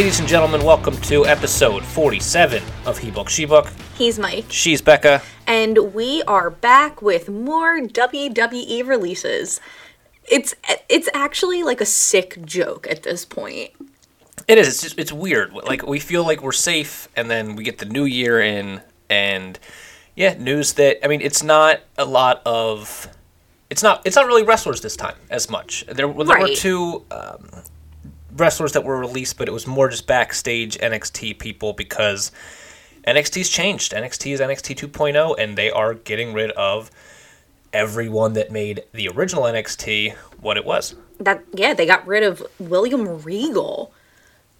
Ladies and gentlemen, welcome to episode 47 of He Book, She Book. He's Mike. She's Becca. And we are back with more WWE releases. It's it's actually like a sick joke at this point. It is. It's just, it's weird. Like we feel like we're safe, and then we get the new year in, and yeah, news that I mean, it's not a lot of. It's not. It's not really wrestlers this time as much. There, there were two um, wrestlers that were released, but it was more just backstage NXT people because NXT's changed. NXT is NXT 2.0, and they are getting rid of everyone that made the original NXT what it was. That yeah, they got rid of William Regal.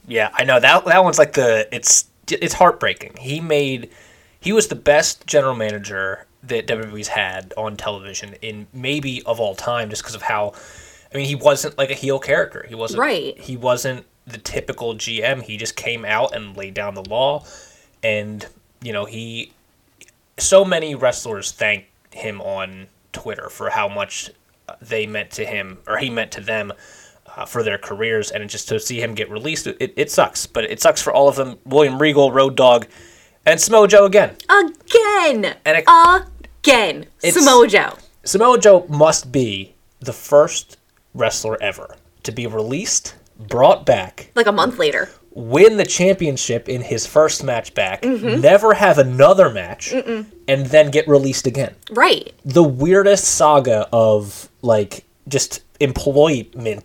Yeah, I know that that one's like the it's it's heartbreaking. He made he was the best general manager that WWE's had on television in maybe of all time just because of how I mean, he wasn't like a heel character. He wasn't Right. He wasn't the typical GM. He just came out and laid down the law and you know, he so many wrestlers thank him on Twitter for how much uh, they meant to him or he meant to them uh, for their careers, and just to see him get released, it, it sucks. But it sucks for all of them. William Regal, Road Dog, and Samoa Joe again. Again. And it- Again. Samoa Joe. Samoa Joe must be the first wrestler ever to be released, brought back, Like a month later. win the championship in his first match back, mm-hmm. never have another match, and then get released again. Right. the weirdest saga of like just employment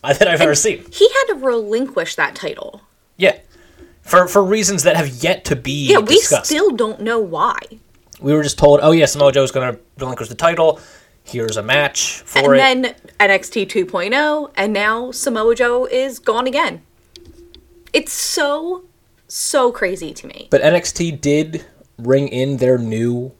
that I've ever seen. He had to relinquish that title. Yeah. For for reasons that have yet to be Yeah, we still don't know why. we were just told, "Oh yeah, Samoa Joe's going to relinquish the title. Here's a match for and it." And then NXT 2.0, oh, and now Samoa Joe is gone again. It's so, so crazy to me. but NXT did ring in their new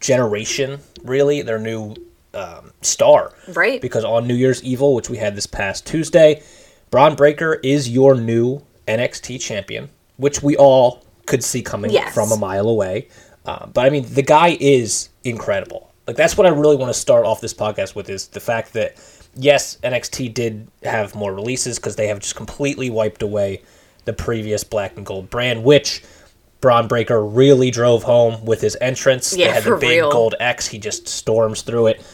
generation, really, their new um, star. Right. Because on New Year's Evil, which we had this past Tuesday, Bron Breakker is your new NXT champion, which we all could see coming Yes. from a mile away. Uh, but I mean, the guy is incredible. Like that's what I really want to start off this podcast with is the fact that yes, NXT did have more releases because they have just completely wiped away the previous Black and Gold brand, which Bron Breakker really drove home with his entrance. Yeah, they had the big real. gold X. He just storms through it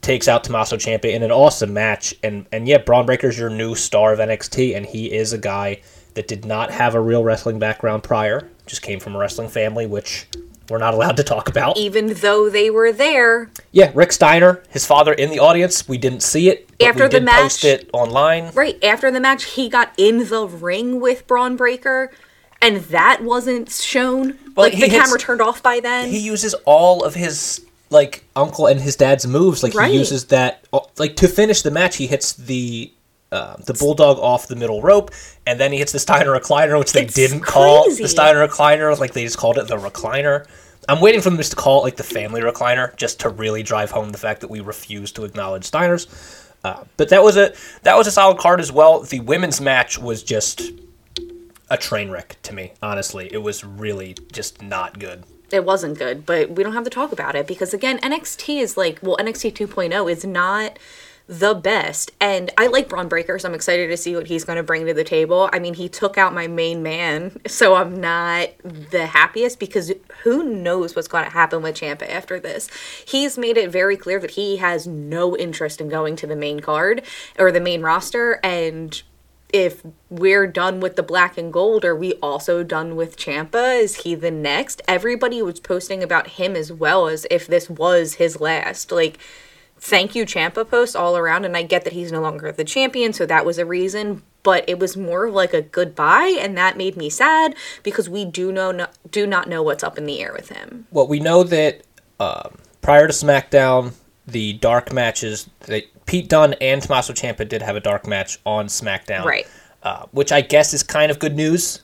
takes out Tommaso Ciampa in an awesome match. And and yeah, Bron Breakker's your new star of NXT, and he is a guy that did not have a real wrestling background prior. Just came from a wrestling family, which we're not allowed to talk about. Even though they were there, Yeah, Rick Steiner, his father in the audience. We didn't see it. After we the match- post it online. right after the match, he got in the ring with Bron Breakker, and that wasn't shown. Well, like the hits- camera turned off by then. He uses all of his like uncle and his dad's moves. Like Right. he uses that uh, like to finish the match. He hits the uh, the bulldog off the middle rope, and then he hits the Steiner recliner, which they It's didn't call crazy. the Steiner recliner. Like they just called it the recliner. I'm waiting for them just to call it like the family recliner, just to really drive home the fact that we refuse to acknowledge Steiners. Uh, but that was a that was a solid card as well. The women's match was just a train wreck to me. Honestly, it was really just not good. it wasn't good, but we don't have to talk about it because again, NXT is like, well, NXT 2.0 is not the best. And I like Bron Breakker, so I'm excited to see what he's going to bring to the table. I mean, he took out my main man, so I'm not the happiest because who knows what's going to happen with Ciampa after this. He's made it very clear that he has no interest in going to the main card or the main roster and if we're done with the black and gold, are we also done with Ciampa? Is he the next? Everybody was posting about him as well as if this was his last. Like, thank you, Ciampa posts all around. And I get that he's no longer the champion, so that was a reason. But it was more of like a goodbye, and that made me sad because we do know no, do not know what's up in the air with him. well, we know that um, prior to SmackDown, the dark matches that Pete Dunne and Tommaso Ciampa did have a dark match on SmackDown, Right. Uh, which I guess is kind of good news.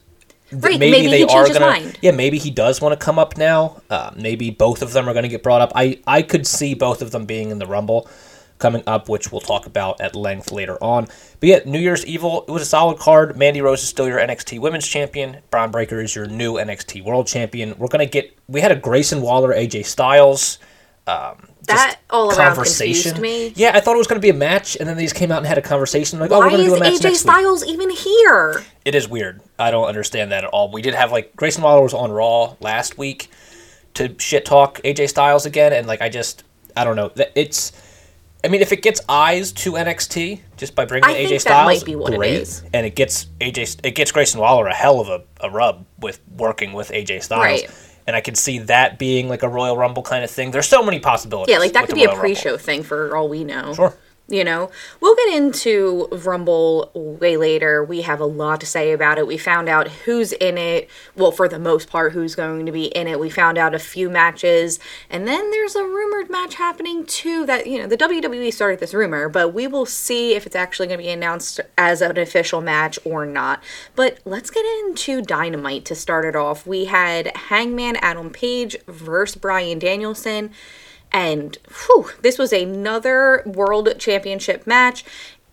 Right, maybe he changed his mind. Yeah, maybe he does want to come up now. Uh, maybe both of them are going to get brought up. I I could see both of them being in the Rumble coming up, which we'll talk about at length later on. But yeah, New Year's Evil, it was a solid card. Mandy Rose is still your NXT Women's Champion. Bron Breakker is your new NXT World Champion. We're gonna get we had a Grayson Waller, AJ Styles um, That all around confused me. Yeah, I thought it was going to be a match, and then they just came out and had a conversation like, "Oh, we're Why going to is do a match AJ next week." Styles even here? It is weird. I don't understand that at all. We did have like Grayson Waller was on Raw last week to shit talk AJ Styles again, and like I just I don't know. It's I mean, if it gets eyes to NXT just by bringing I AJ Styles, might be what it great, and it gets AJ it gets Grayson Waller a hell of a, a rub with working with AJ Styles. Right. And I can see that being like a Royal Rumble kind of thing. There's so many possibilities. Yeah, like that could be a Royal Rumble. pre-show thing for all we know. Sure. You know, we'll get into Rumble way later. We have a lot to say about it. We found out who's in it. Well, for the most part, who's going to be in it. We found out a few matches. And then there's a rumored match happening too that, you know, the WWE started this rumor, but we will see if it's actually going to be announced as an official match or not. But let's get into Dynamite to start it off. We had Hangman Adam Page versus Bryan Danielson. And whew, this was another world championship match.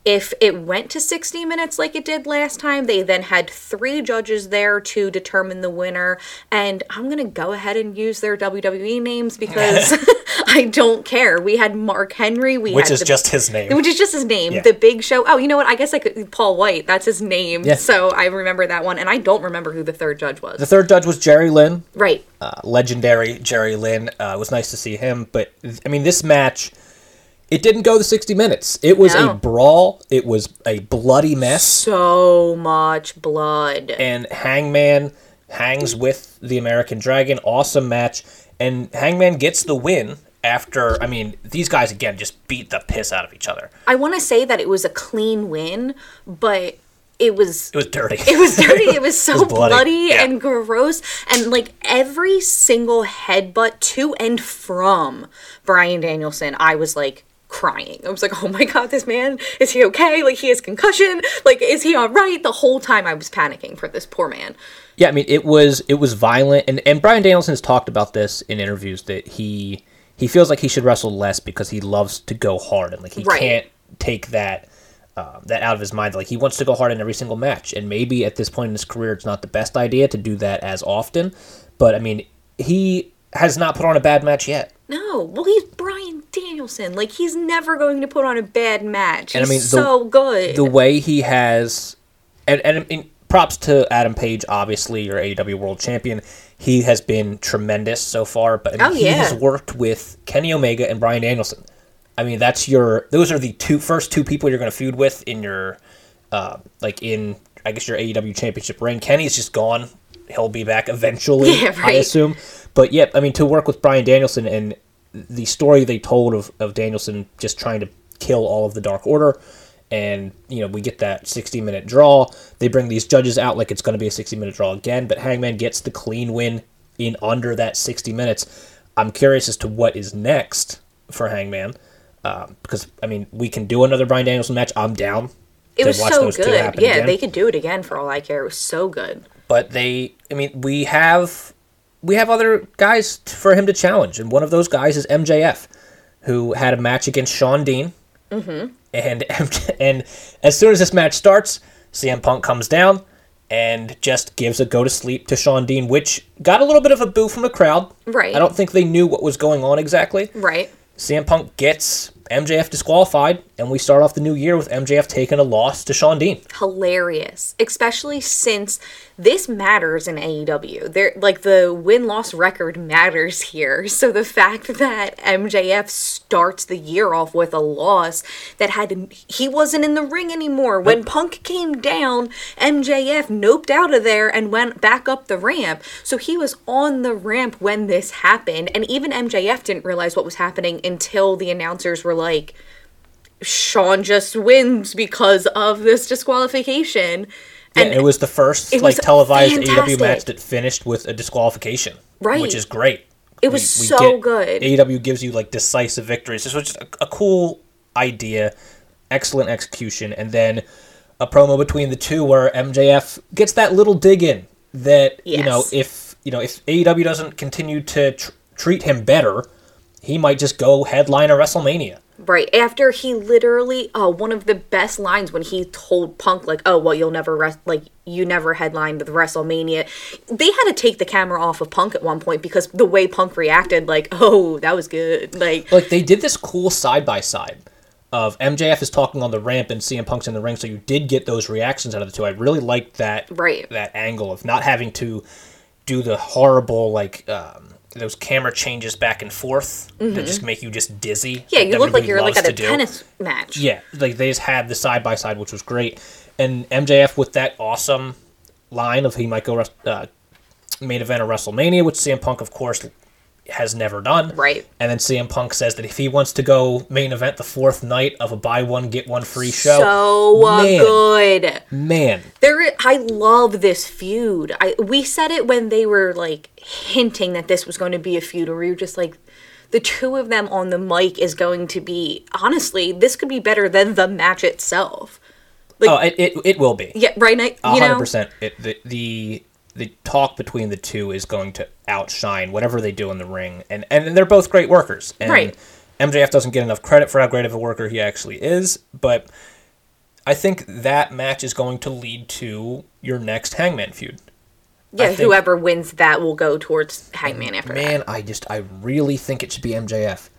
If it went to 60 minutes like it did last time, they then had three judges there to determine the winner. And I'm going to go ahead and use their WWE names because I don't care. We had Mark Henry. We Which is the- just his name. which is just his name. Yeah. The Big Show. Oh, you know what? I guess I could. Paul White. That's his name. Yeah. So I remember that one, and I don't remember who the third judge was. The third judge was Jerry Lynn. right. uh, legendary Jerry Lynn. Uh, it was nice to see him, but I mean, this match, it didn't go the 60 minutes. It was No. a brawl. It was a bloody mess, So much blood. and Hangman hangs with the American Dragon. Awesome match, and Hangman gets the win after. I mean, these guys again just beat the piss out of each other. I want to say that it was a clean win, but it was It was dirty. it was dirty. It was so It was bloody, bloody, yeah. and gross. And like every single headbutt to and from Bryan Danielson, I was like crying. I was like, oh my god, this man, is he okay? Like he has concussion? Like, is he alright? The whole time I was panicking for this poor man. Yeah, I mean it was it was violent, and and Bryan Danielson has talked about this in interviews that he he feels like he should wrestle less because he loves to go hard, and like he Right. can't take that um, that out of his mind. Like he wants to go hard in every single match, and maybe at this point in his career, it's not the best idea to do that as often. But I mean, he has not put on a bad match yet. No, well, he's Bryan Danielson. Like he's never going to put on a bad match. He's And I mean, the- so good. the way he has, and, and I mean, props to Adam Page, obviously your AEW World Champion. He has been tremendous so far, but I mean, Oh, he yeah. has worked with Kenny Omega and Bryan Danielson. I mean, that's your; those are the two first two people you're going to feud with in your, uh, like in I guess your AEW Championship reign. Kenny's just gone; he'll be back eventually, Yeah, I assume. But yeah, I mean, to work with Bryan Danielson and the story they told of, of Danielson just trying to kill all of the Dark Order, and you know we get that 60 minute draw. They bring these judges out like it's going to be a 60 minute draw again, but Hangman gets the clean win in under that 60 minutes. I'm curious as to what is next for Hangman. Um, because I mean, we can do another Bryan Danielson match. I'm down. it was so good. Yeah, again. they could do it again for all I care. It was so good. but they i mean we have we have other guys for him to challenge and one of those guys is mjf who had a match against shawn dean mm-hmm. and and as soon as this match starts cm punk comes down and just gives a go to sleep to shawn dean which got a little bit of a boo from the crowd Right. i don't think they knew what was going on exactly Right. cm punk gets mjf disqualified and we start off the new year with mjf taking a loss to shawn dean hilarious, especially since this matters in AEW. There like the win-loss record matters here. So the fact that MJF starts the year off with a loss that had he wasn't in the ring anymore. When Punk came down, MJF noped out of there and went back up the ramp. So he was on the ramp when this happened and even MJF didn't realize what was happening until the announcers were like Shawn just wins because of this disqualification. Yeah, And it was the first like televised AEW match that finished with a disqualification, Right. Which is great. It was so good. AEW gives you like decisive victories. This was just a, a cool idea, excellent execution, and then a promo between the two where MJF gets that little dig in that you know if you know if AEW doesn't continue to tr- treat him better, he might just go headline a WrestleMania. Right after he literally, oh, one of the best lines when he told Punk like, "Oh, well, you'll never rest, like you never headlined the WrestleMania." They had to take the camera off of Punk at one point because the way Punk reacted, like, "Oh, that was good," like, Like they did this cool side by side of MJF is talking on the ramp and CM Punk's in the ring, so you did get those reactions out of the two. I really liked that Right. that angle of not having to do the horrible like um, those camera changes back and forth that just make you just dizzy. Mm-hmm. yeah, you look like you're like at a do. tennis match. Yeah, like they just had the side by side, which was great. And MJF with that awesome line of he might go uh, main event of WrestleMania, which CM Punk, of course, has never done. Right. And then CM Punk says that if he wants to go main event the fourth night of a buy one get one free show, So uh, man, good. man, There, i- I love this feud. I we said it when they were like hinting that this was going to be a feud, or we were just like, the two of them on the mic is going to be. Honestly, this could be better than the match itself. oh, it, it it will be. Yeah, right. You hundred know, percent. It the the the talk between the two is going to outshine whatever they do in the ring, and and they're both great workers. And Right. MJF doesn't get enough credit for how great of a worker he actually is, but I think that match is going to lead to your next Hangman feud. yeah. think- Whoever wins that will go towards Hangman after that. Man, I just I really think it should be MJF.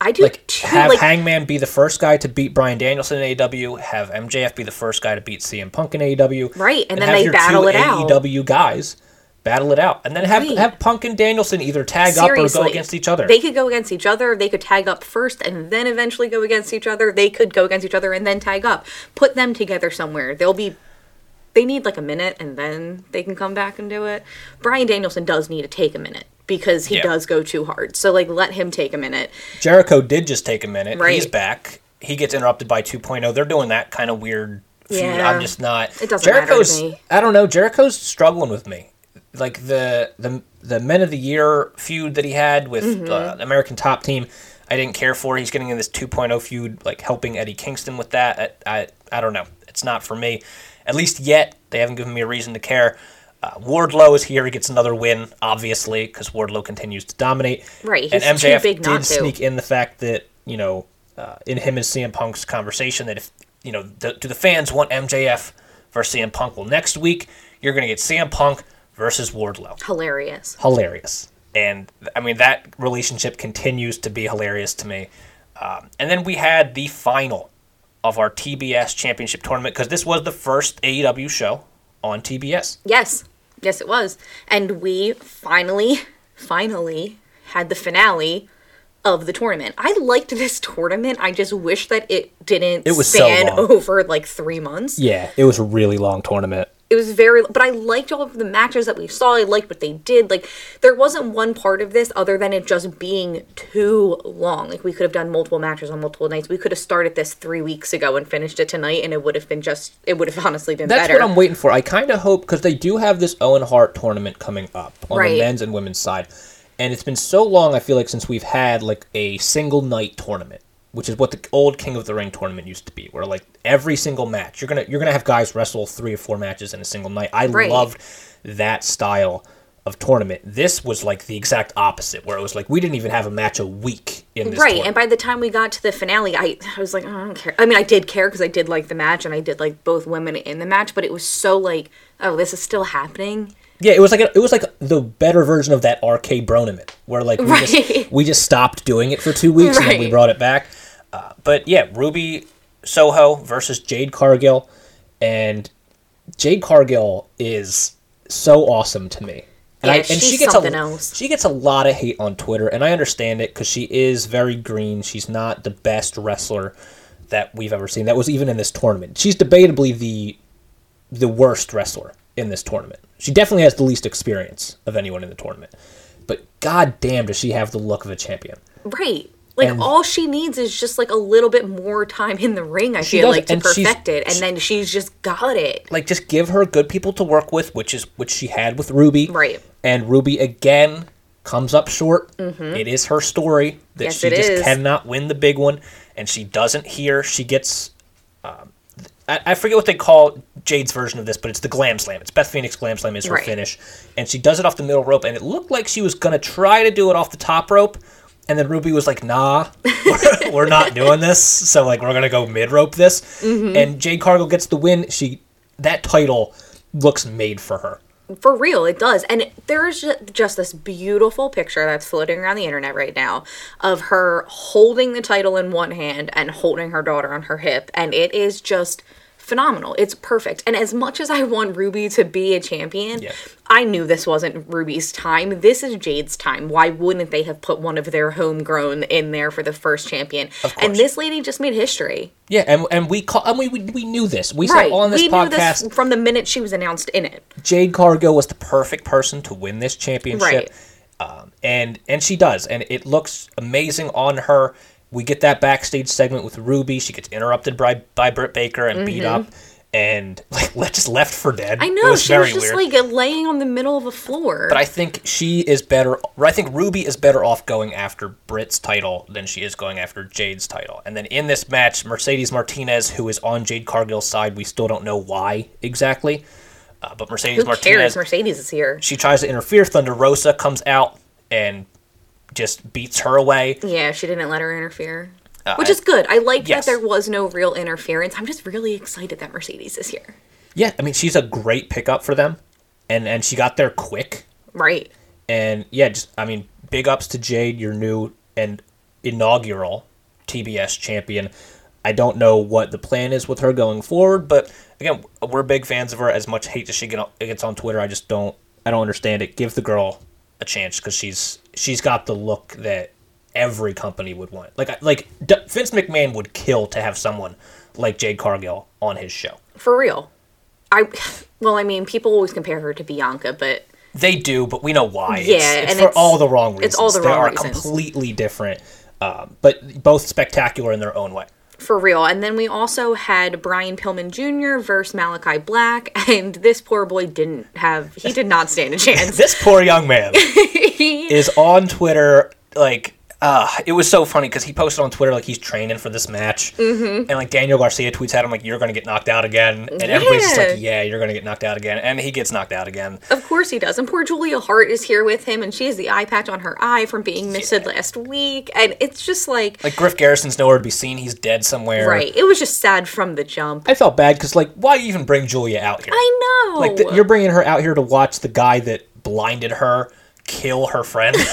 I do Like too. have like, Hangman be the first guy to beat Bryan Danielson in AEW, have MJF be the first guy to beat CM Punk in AEW, Right, and then have they your battle two it out. AEW guys battle it out, and then have Right. have Punk and Danielson either tag up or go against each other. They could go against each other. They could tag up first and then eventually go against each other. They could go against each other and then tag up. Put them together somewhere. They'll be. They need like a minute and then they can come back and do it. Bryan Danielson does need to take a minute because he Yeah. does go too hard. So like let him take a minute. Jericho did just take a minute. Right. He's back. He gets interrupted by 2.0. They're doing that kind of weird feud. Yeah. I'm just not. It doesn't matter to Jericho's. me. I don't know. Jericho's struggling with me. Like the the the Men of the Year feud that he had with Mm-hmm. uh, American Top Team. I didn't care for. He's getting in this 2.0 feud, like helping Eddie Kingston with that. I, I I don't know. It's not for me. At least yet, they haven't given me a reason to care. Uh, Wardlow is here. He gets another win, obviously, because Wardlow continues to dominate. Right, And MJF did sneak in the fact that you know, uh, in him and CM Punk's conversation, that if you know, the, do the fans want MJF versus CM Punk? Well, next week you're going to get CM Punk versus Wardlow. Hilarious. Hilarious, and I mean that relationship continues to be hilarious to me. Um, and then we had the final of our TBS Championship tournament because this was the first AEW show on TBS. Yes. Yes, it was. And we finally, finally had the finale of the tournament. I liked this tournament. I just wish that it didn't It was span long. over like three months. Yeah, it was a really long tournament. It was very, but I liked all of the matches that we saw. I liked what they did. Like, there wasn't one part of this other than it just being too long. Like, we could have done multiple matches on multiple nights. We could have started this three weeks ago and finished it tonight, and it would have been just, it would have honestly been That's better. what I'm waiting for. I kind of hope because they do have this Owen Hart tournament coming up on the men's and women's side, and it's been so long. I feel like since we've had like a single night tournament, which is what the old King of the Ring tournament used to be, where like every single match you're gonna you're gonna have guys wrestle three or four matches in a single night. I Right. loved that style of tournament. This was like the exact opposite, where it was like we didn't even have a match a week in this right tournament. and by the time we got to the finale I, I was like oh, i don't care i mean i did care because i did like the match and i did like both women in the match but it was so like oh this is still happening Yeah, it was like a, it was like the better version of that arcade Broniment, where like we Right. just we just stopped doing it for two weeks and then we brought it back. Uh, but yeah, Ruby Soho versus Jade Cargill, and Jade Cargill is so awesome to me. And, Yeah, and she gets something a, else. She gets a lot of hate on Twitter, and I understand it because she is very green. She's not the best wrestler that we've ever seen. That was even in this tournament. She's debatably the the worst wrestler in this tournament. She definitely has the least experience of anyone in the tournament. But god damn does she have the look of a champion. right like And- all she needs is just like a little bit more time in the ring i feel does, like to perfect it and then she's just got it Like just give her good people to work with, which is which she had with Ruby. Right. And Ruby again comes up short. It is her story that Mm-hmm. Yes, she just is. cannot win the big one, and she doesn't hear. She gets. Um, I, I forget what they call Jade's version of this, but it's the glam slam. It's Beth Phoenix glam slam is her Right. finish, and she does it off the middle rope, and it looked like she was gonna try to do it off the top rope, And then Ruby was like, "Nah, we're, we're not doing this. So like, we're gonna go mid rope this." Mm-hmm. And Jade Cargill gets the win. She that title looks made for her. For real, it does. And there's just this beautiful picture that's floating around the internet right now of her holding the title in one hand and holding her daughter on her hip. And it is just phenomenal. It's perfect. And as much as I want Ruby to be a champion, Yeah. I knew this wasn't Ruby's time. This is Jade's time. Why wouldn't they have put one of their homegrown in there for the first champion? And this lady just made history. Yeah, and and we call and we we, we knew this. We Right. said on this we podcast, this from the minute she was announced in it. Jade Cargill was the perfect person to win this championship. Right. Um, and and she does, and it looks amazing on her. We get that backstage segment with Ruby. She gets interrupted by by Britt Baker and beat up, and like just left for dead. Mm-hmm. I It know was she very was just weird. like laying on the middle of a floor. but I think she is better. I think Ruby is better off going after Britt's title than she is going after Jade's title. And then in this match, Mercedes Martinez, who is on Jade Cargill's side, we still don't know why exactly. Uh, but Mercedes Who Martinez cares? Mercedes is here. she tries to interfere. Thunder Rosa comes out and just beats her away. Yeah, she didn't let her interfere. Uh, Which is good. I like yes. that there was no real interference. I'm just really excited that Mercedes is here. Yeah, I mean she's a great pickup for them, and and she got there quick. Right. And yeah, just I mean, big ups to Jade, your new and inaugural TBS champion. I don't know what the plan is with her going forward, but again, we're big fans of her. As much hate as she gets on Twitter, I just don't. I don't understand it. Give the girl a chance because she's she's got the look that every company would want. Like like D- Vince McMahon would kill to have someone like Jade Cargill on his show. For real. I well, I mean, people always compare her to Bianca, but They do, but we know why. Yeah, it's, it's and for it's- all the wrong reasons. it's all the they wrong are completely different, um, but both spectacular in their own way. For real. And then we also had Brian Pillman Jr. versus Malachi Black, and this poor boy didn't have he did not stand a chance. This poor young man is on Twitter like. Uh, it was so funny because he posted on Twitter like he's training for this match, mm-hmm. and like Daniel Garcia tweets at him like you're gonna get knocked out again, and everybody's just like Yeah. yeah you're gonna get knocked out again, and he gets knocked out again. Of course he does. And poor Julia Hart is here with him, and she has the eye patch on her eye from being misted last week. And it's just like, Like Griff Garrison's nowhere to be seen; he's dead somewhere. right. It was just sad from the jump. I felt bad because like why even bring Julia out here? I know. Like th- you're bringing her out here to watch the guy that blinded her kill her friend.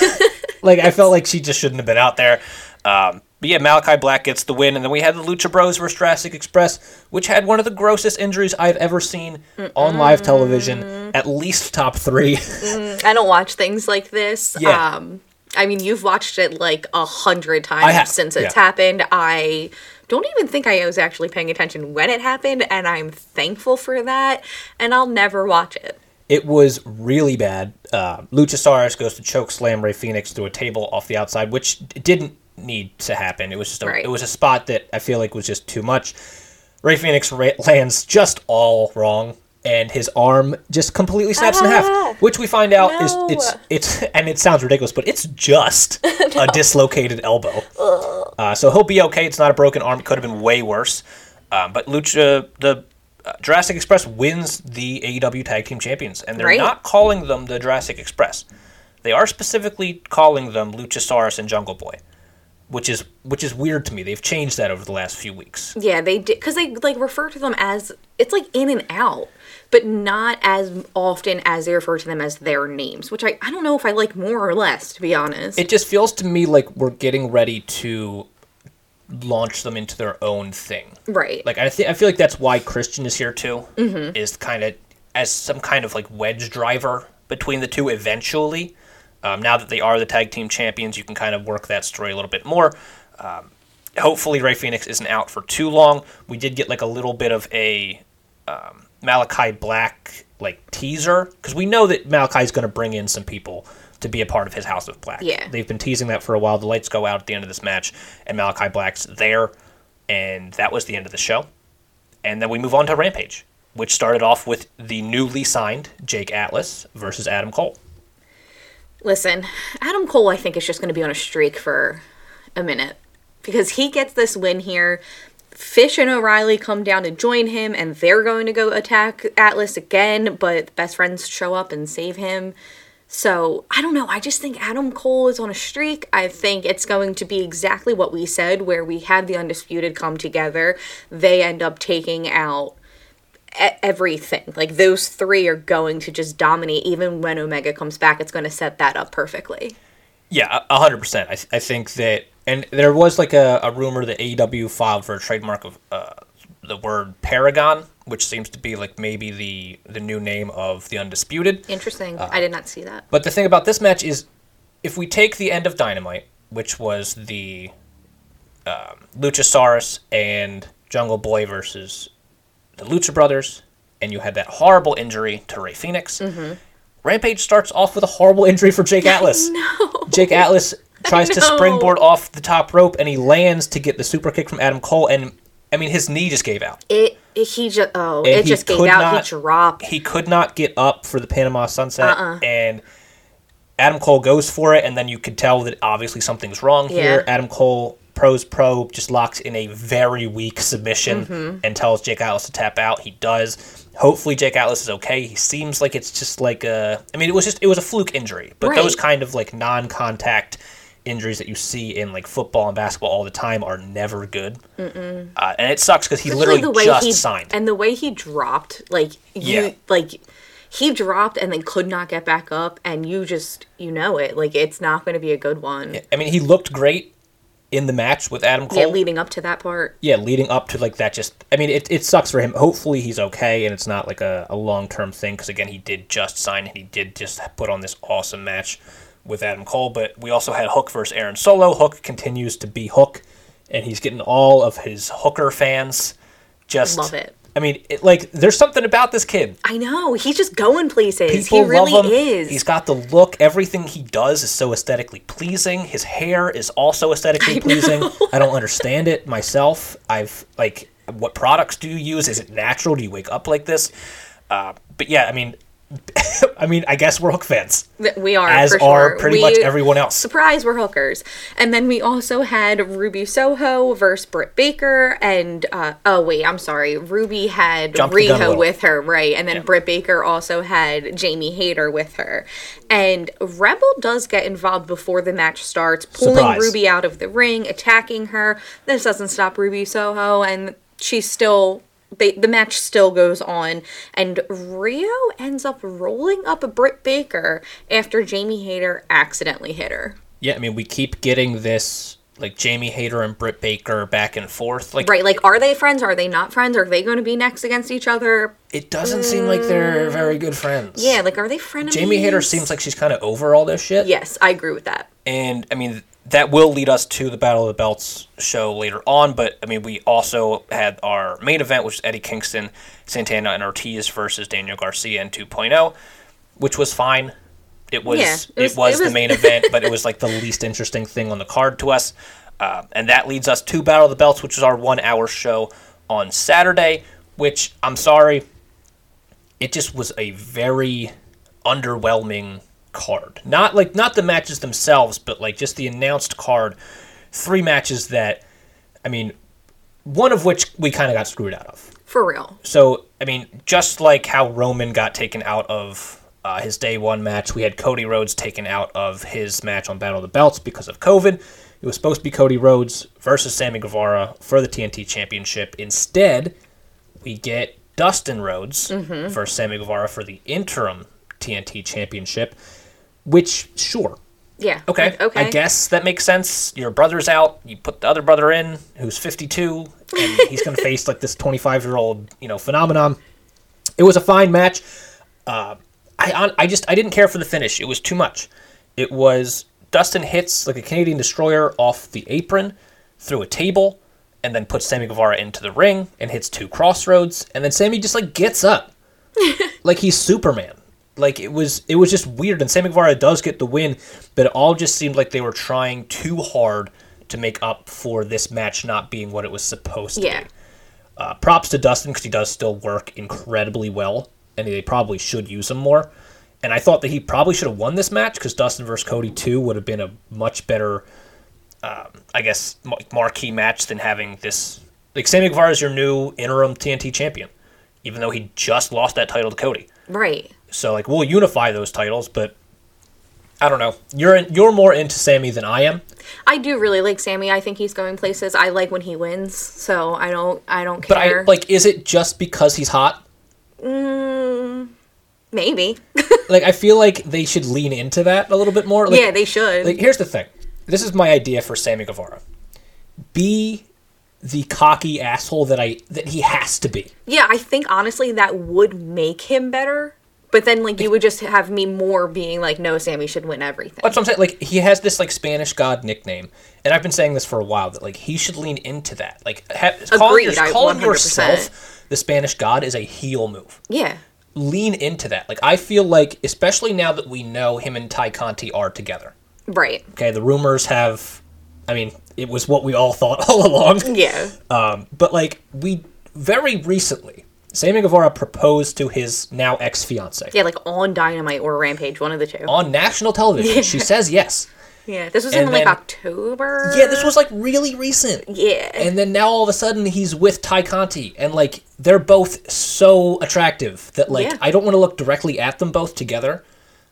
like I felt like she just shouldn't have been out there. Um, but yeah, Malachi Black gets the win, and then we had the Lucha Bros versus Jurassic Express, which had one of the grossest injuries I've ever seen on live television. At least top three. I don't watch things like this. Yeah. Um, I mean, you've watched it like a hundred times since it's yeah. happened. I don't even think I was actually paying attention when it happened, and I'm thankful for that. And I'll never watch it. It was really bad. Uh, Luchasaurus goes to choke slam Rey Fenix through a table off the outside, which didn't need to happen. It was just a, Right. it was a spot that I feel like was just too much. Rey Fenix ra- lands just all wrong, and his arm just completely snaps in Ah, half. Which we find out is it's it's and it sounds ridiculous, but it's just a dislocated elbow. Uh, so he'll be okay. It's not a broken arm. It could have been way worse. Um, but Lucha, the uh, Jurassic Express wins the AEW Tag Team Champions, and they're Right. not calling them the Jurassic Express. They are specifically calling them Luchasaurus and Jungle Boy, which is which is weird to me. They've changed that over the last few weeks. Yeah, they did because they like refer to them as it's like in and out, but not as often as they refer to them as their names, which I I don't know if I like more or less to be honest. It just feels to me like we're getting ready to launch them into their own thing. right. Like I think I feel like that's why Christian is here too. Mm-hmm. Is kind of as some kind of like wedge driver between the two eventually. Um, now that they are the tag team champions, you can kind of work that story a little bit more. Um, hopefully, Rey Fenix isn't out for too long. We did get like a little bit of a um, Malachi Black like teaser because we know that Malachi's going to bring in some people to be a part of his House of Black. Yeah. they've been teasing that for a while. The lights go out at the end of this match, and Malachi Black's there, and that was the end of the show. And then we move on to Rampage, which started off with the newly signed Jake Atlas versus Adam Cole. Listen, Adam Cole, I think, is just going to be on a streak for a minute because he gets this win here. Fish and O'Reilly come down to join him, and they're going to go attack Atlas again, but best friends show up and save him. So I don't know. I just think Adam Cole is on a streak. I think it's going to be exactly what we said, where we had the Undisputed come together. They end up taking out everything. Like those three are going to just dominate. Even when Omega comes back, it's going to set that up perfectly. Yeah, hundred percent. I, th- I think that, and there was like a, a rumor that AEW filed for a trademark of uh, the word Paragon, which seems to be like maybe the the new name of the Undisputed. Interesting. I did not see that. But the thing about this match is, if we take the end of Dynamite, which was the um, Luchasaurus and Jungle Boy versus the Lucha Brothers, and you had that horrible injury to Rey Fenix. Mm-hmm. Rampage starts off with a horrible injury for Jake Atlas. No. Jake Atlas tries to springboard off the top rope, and he lands to get the super kick from Adam Cole, and I mean his knee just gave out. It he just oh And it just gave out. not- he dropped. He could not get up for the Panama Sunset, Uh-uh. and Adam Cole goes for it, and then you could tell that obviously something's wrong here. Adam Cole pros pro just locks in a very weak submission Mm-hmm. and tells Jake Atlas to tap out. He does. Hopefully Jake Atlas is okay. He seems like it's just like a. I mean, it was just it was a fluke injury, but Right. those kind of like non-contact injuries that you see in like football and basketball all the time are never good. Uh, and it sucks because he Especially literally just he signed. and the way he dropped, like you, Yeah. like he dropped and then could not get back up, and you just you know it, like it's not going to be a good one. Yeah, I mean, he looked great in the match with Adam Cole. leading up to that part. yeah, leading up to like that, just I mean, it, it sucks for him. Hopefully, he's okay and it's not like a, a long term thing because again, he did just sign and he did just put on this awesome match with Adam Cole. But we also had Hook versus Aaron Solo. Hook continues to be Hook, and he's getting all of his Hooker fans. Just Love it. I mean, it, like there's something about this kid. I know he's just going places. People he really love him. is. He's got the look. Everything he does is so aesthetically pleasing. His hair is also aesthetically pleasing. I don't understand it myself. I've like, what products do you use? Is it natural? Do you wake up like this? Uh, but yeah, I mean, I mean, I guess we're Hook fans, we are as for are pretty We- much everyone else. Surprise, we're hookers. And then we also had Ruby Soho versus Britt Baker. And, uh, oh, wait, I'm sorry. Ruby had Jumped the gun a Riho with her, right? And then Yeah. Britt Baker also had Jamie Hayter with her. And Rebel does get involved before the match starts, pulling Surprise. Ruby out of the ring, attacking her. This doesn't stop Ruby Soho, and she's still. They, the match still goes on, and Riho ends up rolling up a Britt Baker after Jamie Hayter accidentally hit her. Yeah, I mean, we keep getting this like Jamie Hayter and Britt Baker back and forth. Like, Right, like, are they friends? Are they not friends? Are they going to be next against each other? it doesn't seem like they're very good friends. Yeah, like, are they friends? Jamie Hayter seems like she's kind of over all this shit. Yes, I agree with that. and I mean that will lead us to the Battle of the Belts show later on. But I mean, we also had our main event, which was Eddie Kingston, Santana, and Ortiz versus Daniel Garcia and 2.0, which was fine. It was, Yeah, it it was was- it the was- main event, but it was like the least interesting thing on the card to us. Uh, and that leads us to Battle of the Belts, which is our one hour show on Saturday. Which I'm sorry, it just was a very underwhelming card. Not like not the matches themselves, but like just the announced card. Three matches that, I mean, one of which we kind of got screwed out of. For real. So I mean, just like how Roman got taken out of uh, his day one match, we had Cody Rhodes taken out of his match on Battle of the Belts because of COVID. It was supposed to be Cody Rhodes versus Sammy Guevara for the TNT Championship. Instead, we get Dustin Rhodes versus Sammy Guevara for the interim TNT Championship. Which, sure, Yeah. Okay. like, okay. I guess that makes sense. Your brother's out. You put the other brother in, who's 52, and he's going to face like this 25 year old, you know, phenomenon. It was a fine match. Uh, I I just I didn't care for the finish. It was too much. It was Dustin hits like a Canadian destroyer off the apron through a table, and then puts Sammy Guevara into the ring and hits two crossroads, and then Sammy just like gets up, like he's Superman. Like it was, it was just weird. And Sammy Guevara does get the win, but it all just seemed like they were trying too hard to make up for this match not being what it was supposed to Yeah. be. Uh, props to Dustin because he does still work incredibly well, and they probably should use him more. And I thought that he probably should have won this match because Dustin versus Cody two would have been a much better, um, I guess, marquee match than having this. Like Sammy Guevara is your new interim TNT champion, even though he just lost that title to Cody. Right. So like we'll unify those titles, but I don't know. You're in, you're more into Sammy than I am, I do really like Sammy. I think he's going places. I like when he wins, so I don't I don't care. but I like. Is it just because he's hot? Mm, maybe. Like I feel like they should lean into that a little bit more. Like, yeah, they should. like here's the thing. This is my idea for Sammy Guevara. Be the cocky asshole that I that he has to be. yeah, I think honestly that would make him better. But then like you would just have me more being like, no, Sammy should win everything. That's what I'm saying. Like he has this like Spanish God nickname, and I've been saying this for a while that like he should lean into that. Like ha- calling, your- calling yourself the Spanish God is a heel move. Yeah. Lean into that. Like I feel like, especially now that we know him and Tay Conti are together. Right. Okay, the rumors have. I mean, it was what we all thought all along. Yeah. Um, but like we very recently, Sammy Guevara proposed to his now ex fiance Yeah, like on Dynamite or Rampage, one of the two. on national television. She says yes. Yeah. This was And in like October. Yeah, this was like really recent. Yeah. And then now all of a sudden he's with Tay Conti, and like they're both so attractive that like Yeah. I don't want to look directly at them both together.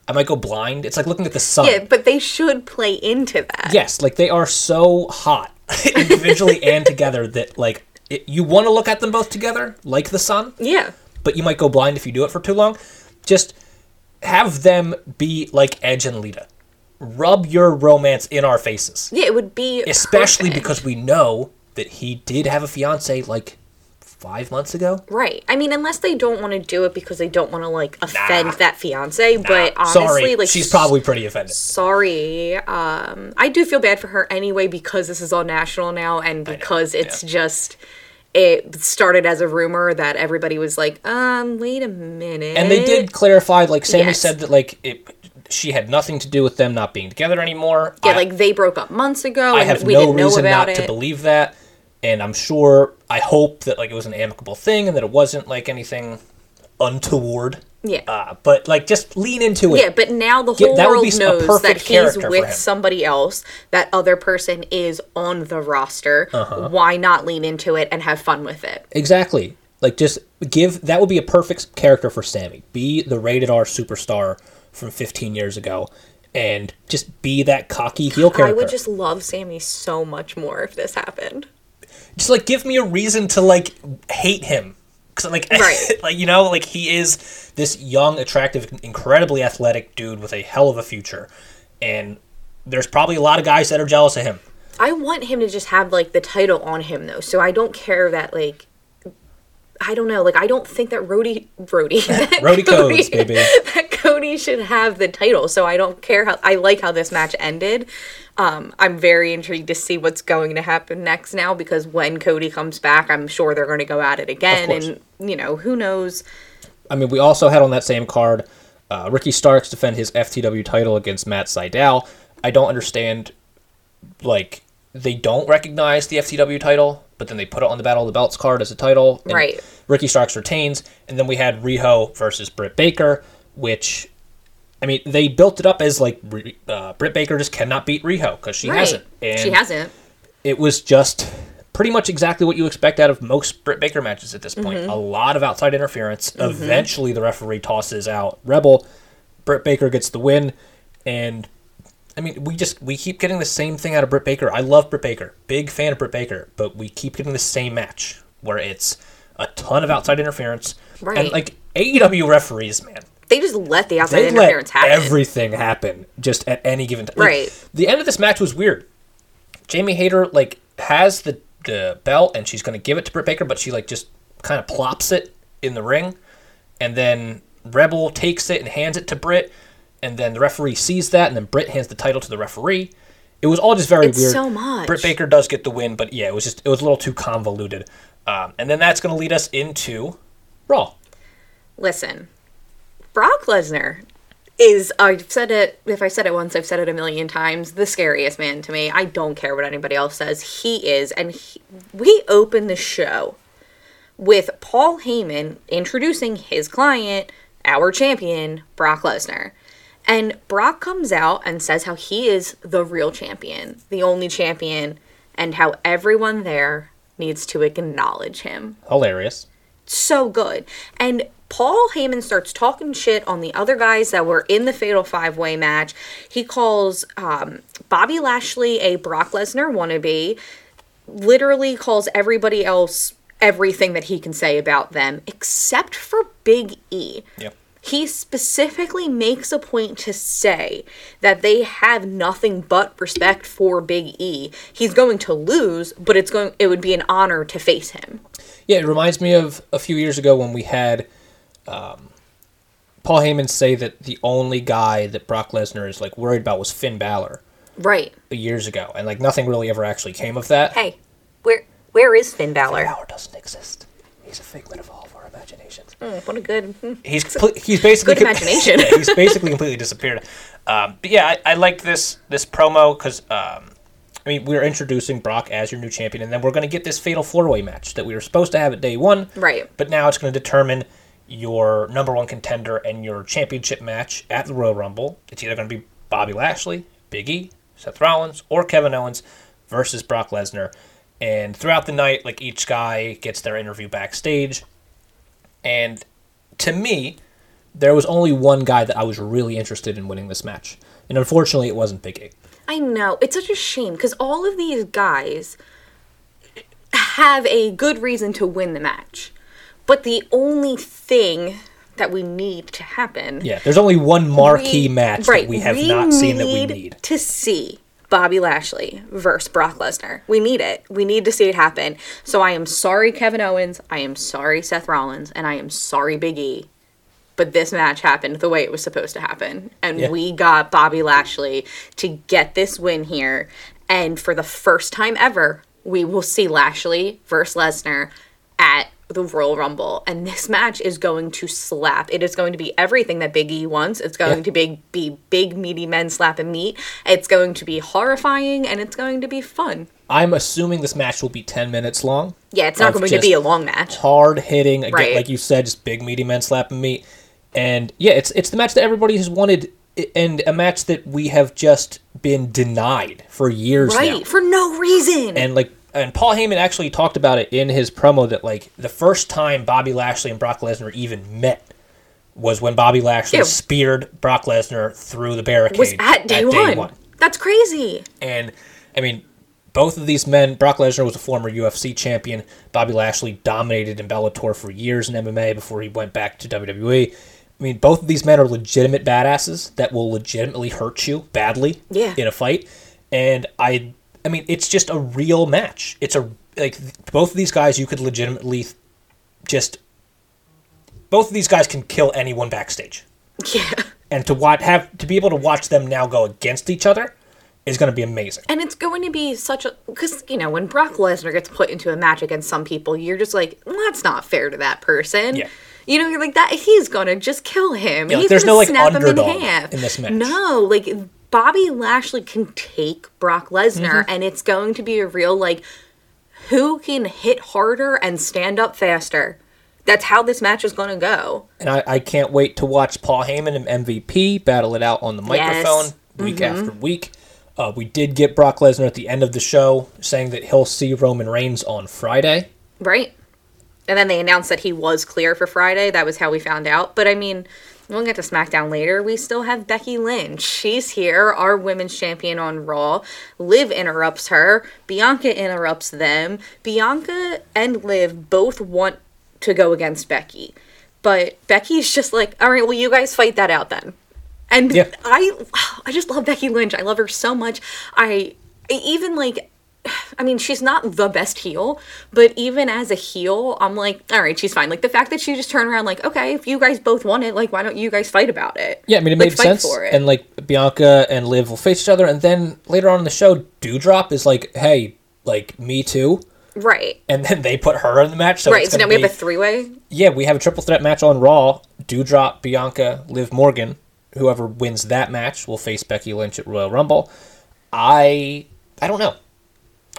I might go blind. It's like looking at the sun. yeah, but they should play into that. Yes, like they are so hot individually and together that like it, you want to look at them both together like the sun, Yeah. but you might go blind if you do it for too long. Just have them be like Edge and Lita. Rub your romance in our faces. Yeah, it would be Especially perfect. because we know that he did have a fiance like five months ago. Right. I mean, unless they don't want to do it because they don't want to like offend Nah. that fiance, but honestly, Sorry, like she's probably pretty offended. sorry. Um, I do feel bad for her anyway because this is all national now, and because it's just it started as a rumor that everybody was like, um, wait a minute. And they did clarify, like Sammy Yes. said that like it, she had nothing to do with them not being together anymore. Yeah, I- like they broke up months ago, I and have we no didn't know reason about not it. to believe that, and I'm sure. I hope that like it was an amicable thing and that it wasn't like anything untoward. yeah. Uh, but like just lean into it. Yeah, but now the Get- whole would world knows that he's with somebody else. That other person is on the roster. Uh-huh. Why not lean into it and have fun with it? Exactly. Like just give that would be a perfect character for Sammy. Be the rated R superstar from 15 years ago, and just be that cocky heel character. I would just love Sammy so much more if this happened. Just like give me a reason to like hate him. Because like Right. like you know like he is this young attractive incredibly athletic dude with a hell of a future. And there's probably a lot of guys that are jealous of him. I want him to just have like the title on him though, so I don't care that like I don't know, like I don't think that Rody Rody Rody Codes, baby. that Cody should have the title. So I don't care how I like how this match ended. Um, I'm very intrigued to see what's going to happen next now because when Cody comes back, I'm sure they're going to go at it again, and you know who knows. i mean we also had on that same card uh, ricky starks defend his ftw title against matt sydal i don't understand like they don't recognize the ftw title but then they put it on the battle of the belts card as a title and Right. ricky starks retains and then we had riho versus britt baker which i mean they built it up as like uh, britt baker just cannot beat riho because she right? hasn't and she hasn't. it was just pretty much exactly what you expect out of most Britt Baker matches at this point. Mm-hmm. A lot of outside interference. Eventually, the referee tosses out Rebel. Britt Baker gets the win, and I mean, we just we keep getting the same thing out of Britt Baker. I love Britt Baker, big fan of Britt Baker, but we keep getting the same match where it's a ton of outside interference and like AEW referees, man They just let the outside they interference let happen. everything happen just at any given time. Right. The end of this match was weird. Jamie Hayter like has the the belt and she's going to give it to Britt Baker, but she like just kind of plops it in the ring, and then Rebel takes it and hands it to Britt, and then the referee sees that, and then Britt hands the title to the referee. It was all just very It's weird. so much. Britt Baker does get the win, but yeah, it was just it was a little too convoluted. Um, and then that's going to lead us into Raw. Listen, Brock Lesnar is I've said it if I said it once I've said it a million times the scariest man to me. I don't care what anybody else says. He is and he, we open the show with Paul Heyman introducing his client, our champion, Brock Lesnar. And Brock comes out and says how he is the real champion, the only champion, and how everyone there needs to acknowledge him Hilarious. so good. And Paul Heyman starts talking shit on the other guys that were in the Fatal Five Way match. He calls um, Bobby Lashley a Brock Lesnar wannabe, literally calls everybody else everything that he can say about them, except for Big E. Yep. He specifically makes a point to say that they have nothing but respect for Big E. He's going to lose, but it's going it would be an honor to face him. Yeah, it reminds me of a few years ago when we had um, Paul Heyman say that the only guy that Brock Lesnar is like worried about was Finn Balor Right. years ago, and like nothing really ever actually came of that. Hey, where where is Finn Balor? Balor doesn't exist. He's a figment of all of our imaginations. Mm, what a good. hmm. He's he's basically Good imagination. Yeah, he's basically completely disappeared. Um, but yeah, I, I liked this this promo because um, I mean we're introducing Brock as your new champion, and then we're going to get this fatal four way match that we were supposed to have at day one. Right. But now it's going to determine your number one contender and your championship match at the Royal Rumble. It's either going to be Bobby Lashley, Big E, Seth Rollins, or Kevin Owens versus Brock Lesnar. And throughout the night, like each guy gets their interview backstage. And to me, there was only one guy that I was really interested in winning this match. And unfortunately, it wasn't Big E. I know it's such a shame because all of these guys have a good reason to win the match, but the only thing that we need to happen, Yeah, there's only one marquee we- match right, that we have not seen that we need. to see. Bobby Lashley versus Brock Lesnar. We need it. We need to see it happen. So I am sorry, Kevin Owens. I am sorry, Seth Rollins. And I am sorry, Big E. But this match happened the way it was supposed to happen. And Yeah. we got Bobby Lashley to get this win here. And for the first time ever, we will see Lashley versus Lesnar at the Royal Rumble. And this match is going to slap. It is going to be everything that Big E wants. It's going Yeah. to be, be big, meaty men slapping meat. It's going to be horrifying and it's going to be fun. I'm assuming this match will be 10 minutes long. Yeah, it's not going to be a long match. Hard hitting, again, Right. like you said, just big meaty men slapping meat. And yeah, it's it's the match that everybody has wanted, and a match that we have just been denied for years now. Right, for no reason. And like, and Paul Heyman actually talked about it in his promo that like the first time Bobby Lashley and Brock Lesnar even met was when Bobby Lashley speared Brock Lesnar through the barricade was at day, one. That's crazy. And I mean, both of these men, Brock Lesnar was a former UFC champion. Bobby Lashley dominated in Bellator for years in MMA before he went back to WWE. I mean, both of these men are legitimate badasses that will legitimately hurt you badly Yeah. in a fight. And I, I mean, it's just a real match. It's a like both of these guys you could legitimately just. Both of these guys can kill anyone backstage Yeah. and to watch have to be able to watch them now go against each other is going to be amazing. And it's going to be such a because you know when Brock Lesnar gets put into a match against some people, you're just like, well, that's not fair to that person. Yeah. You know, you're like that. He's gonna just kill him. Yeah, He's there's gonna no, like, snap him in underdog half in this match. No, like Bobby Lashley can take Brock Lesnar, Mm-hmm. and it's going to be a real like who can hit harder and stand up faster. That's how this match is going to go. And I, I can't wait to watch Paul Heyman and MVP battle it out on the microphone Yes. week Mm-hmm. after week. Uh, we did get Brock Lesnar at the end of the show saying that he'll see Roman Reigns on Friday. Right. And then they announced that he was clear for Friday. That was how we found out. But I mean, we'll get to SmackDown later. We still have Becky Lynch. She's here, our women's champion on Raw. Liv interrupts her. Bianca interrupts them. Bianca and Liv both want to go against Becky. But Becky's just like, all right, well, you guys fight that out then. And Yeah. I, I just love Becky Lynch. I love her so much. I even like I mean, she's not the best heel, but even as a heel, I'm like, all right, she's fine. Like the fact that she just turned around, like, okay, if you guys both want it, like, why don't you guys fight about it? Yeah, I mean, it Like, made sense. for it. And like Bianca and Liv will face each other, and then later on in the show, Dewdrop is like, "Hey, like me too," right, and then they put her in the match. So right. So now we have a three way. yeah, we have a triple threat match on Raw. Dewdrop, Bianca, Liv Morgan. Whoever wins that match will face Becky Lynch at Royal Rumble. I I don't know.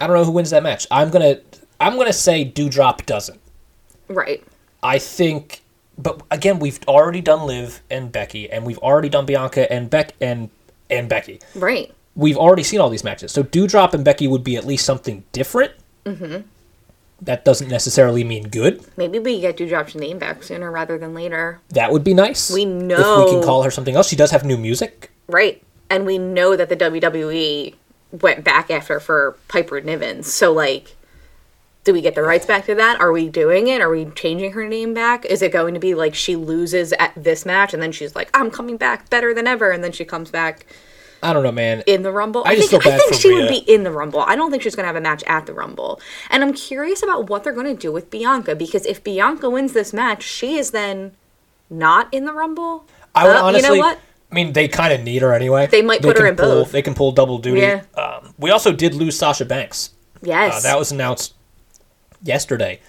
I don't know who wins that match. I'm gonna I'm gonna say Dewdrop doesn't. Right. I think, but again, we've already done Liv and Becky, and we've already done Bianca and Beck and and Becky. Right. We've already seen all these matches, so Dewdrop and Becky would be at least something different. Mm-hmm. that doesn't necessarily mean good. Maybe we get Dewdrop's name back sooner rather than later. That would be nice. We know if we can call her something else. She does have new music. Right. And we know that the WWE went back after for Piper Nivens. So, like, do we get the rights back to that? Are we doing it? Are we changing her name back? Is it going to be like she loses at this match and then she's like, I'm coming back better than ever? And then she comes back I don't know, man. in the Rumble? I just think, I think she would be in the Rumble. I don't think she's going to have a match at the Rumble. And I'm curious about what they're going to do with Bianca because if Bianca wins this match, she is then not in the Rumble. I would Uh, honestly. You know what? I mean, they kind of need her anyway. They might put her in pull, both. They can pull double duty. Yeah. Um, we also did lose Sasha Banks. Yes. Uh, that was announced yesterday.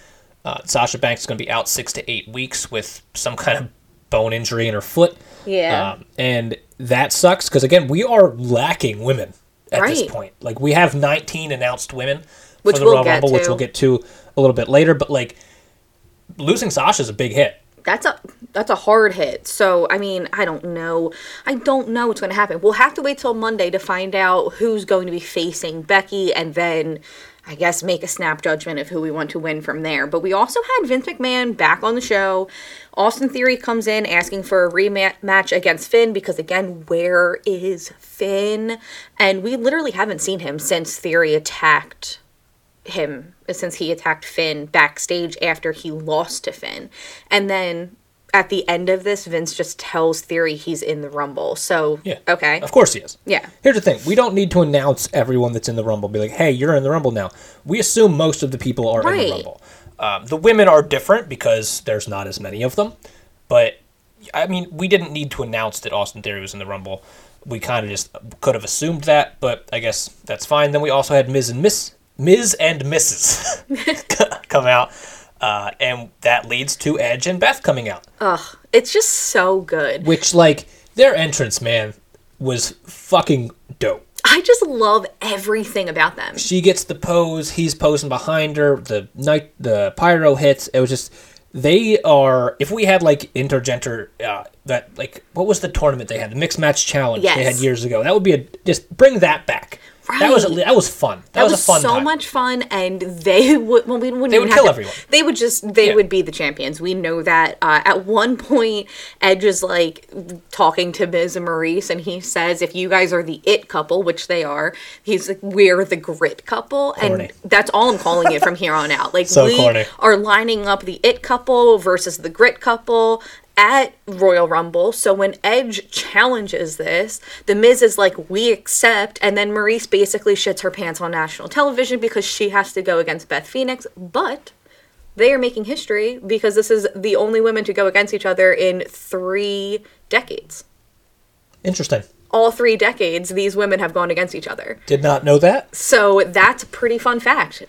Uh, Sasha Banks is going to be out six to eight weeks with some kind of bone injury in her foot. Yeah. Um, and that sucks because, again, we are lacking women at this Right. point. Like, we have 19 announced women Which for the we'll Royal Rumble, which we'll get to a little bit later. But, like, losing Sasha is a big hit. That's a that's a hard hit. So I mean, I don't know. I don't know what's going to happen. We'll have to wait till Monday to find out who's going to be facing Becky, and then I guess make a snap judgment of who we want to win from there. But we also had Vince McMahon back on the show. Austin Theory comes in asking for a rematch against Finn because again, where is Finn? And we literally haven't seen him since Theory attacked him since he attacked Finn backstage after he lost to Finn. And then at the end of this, Vince just tells Theory he's in the Rumble. So, Yeah. okay. Of course he is. Yeah. Here's the thing: we don't need to announce everyone that's in the Rumble. Be like, "Hey, you're in the Rumble now." We assume most of the people are in the Rumble. Um, the women are different because there's not as many of them. But I mean, we didn't need to announce that Austin Theory was in the Rumble. We kind of just could have assumed that, but I guess that's fine. Then we also had Miz and Miss, Miz and Mrs. come out, uh, and that leads to Edge and Beth coming out. Ugh. It's just so good. Which, like, their entrance, man, was fucking dope. I just love everything about them. she gets the pose he's posing behind her the night the pyro hits it was just they are if we had like intergender uh, that like what was the tournament they had the mixed match challenge they had years ago that would be a just bring that back that was that was fun that, That was, was, a fun so time. much fun, and they would. Well, we wouldn't They would kill to- everyone. They would just. They Yeah. would be the champions. We know that. Uh, at one point, Edge is like talking to Miz and Maryse, and he says, "If you guys are the it couple, which they are, he's like, we're the grit couple, Corny. and that's all I'm calling it from here on out. Like So we corny. are lining up the it couple versus the grit couple." At Royal Rumble, so when Edge challenges this, the Miz is like, "We accept," and then Maryse basically shits her pants on national television because she has to go against Beth Phoenix. But they are making history because this is the only women to go against each other in three decades. interesting All three decades, these women have gone against each other. did not know that So that's a pretty fun fact.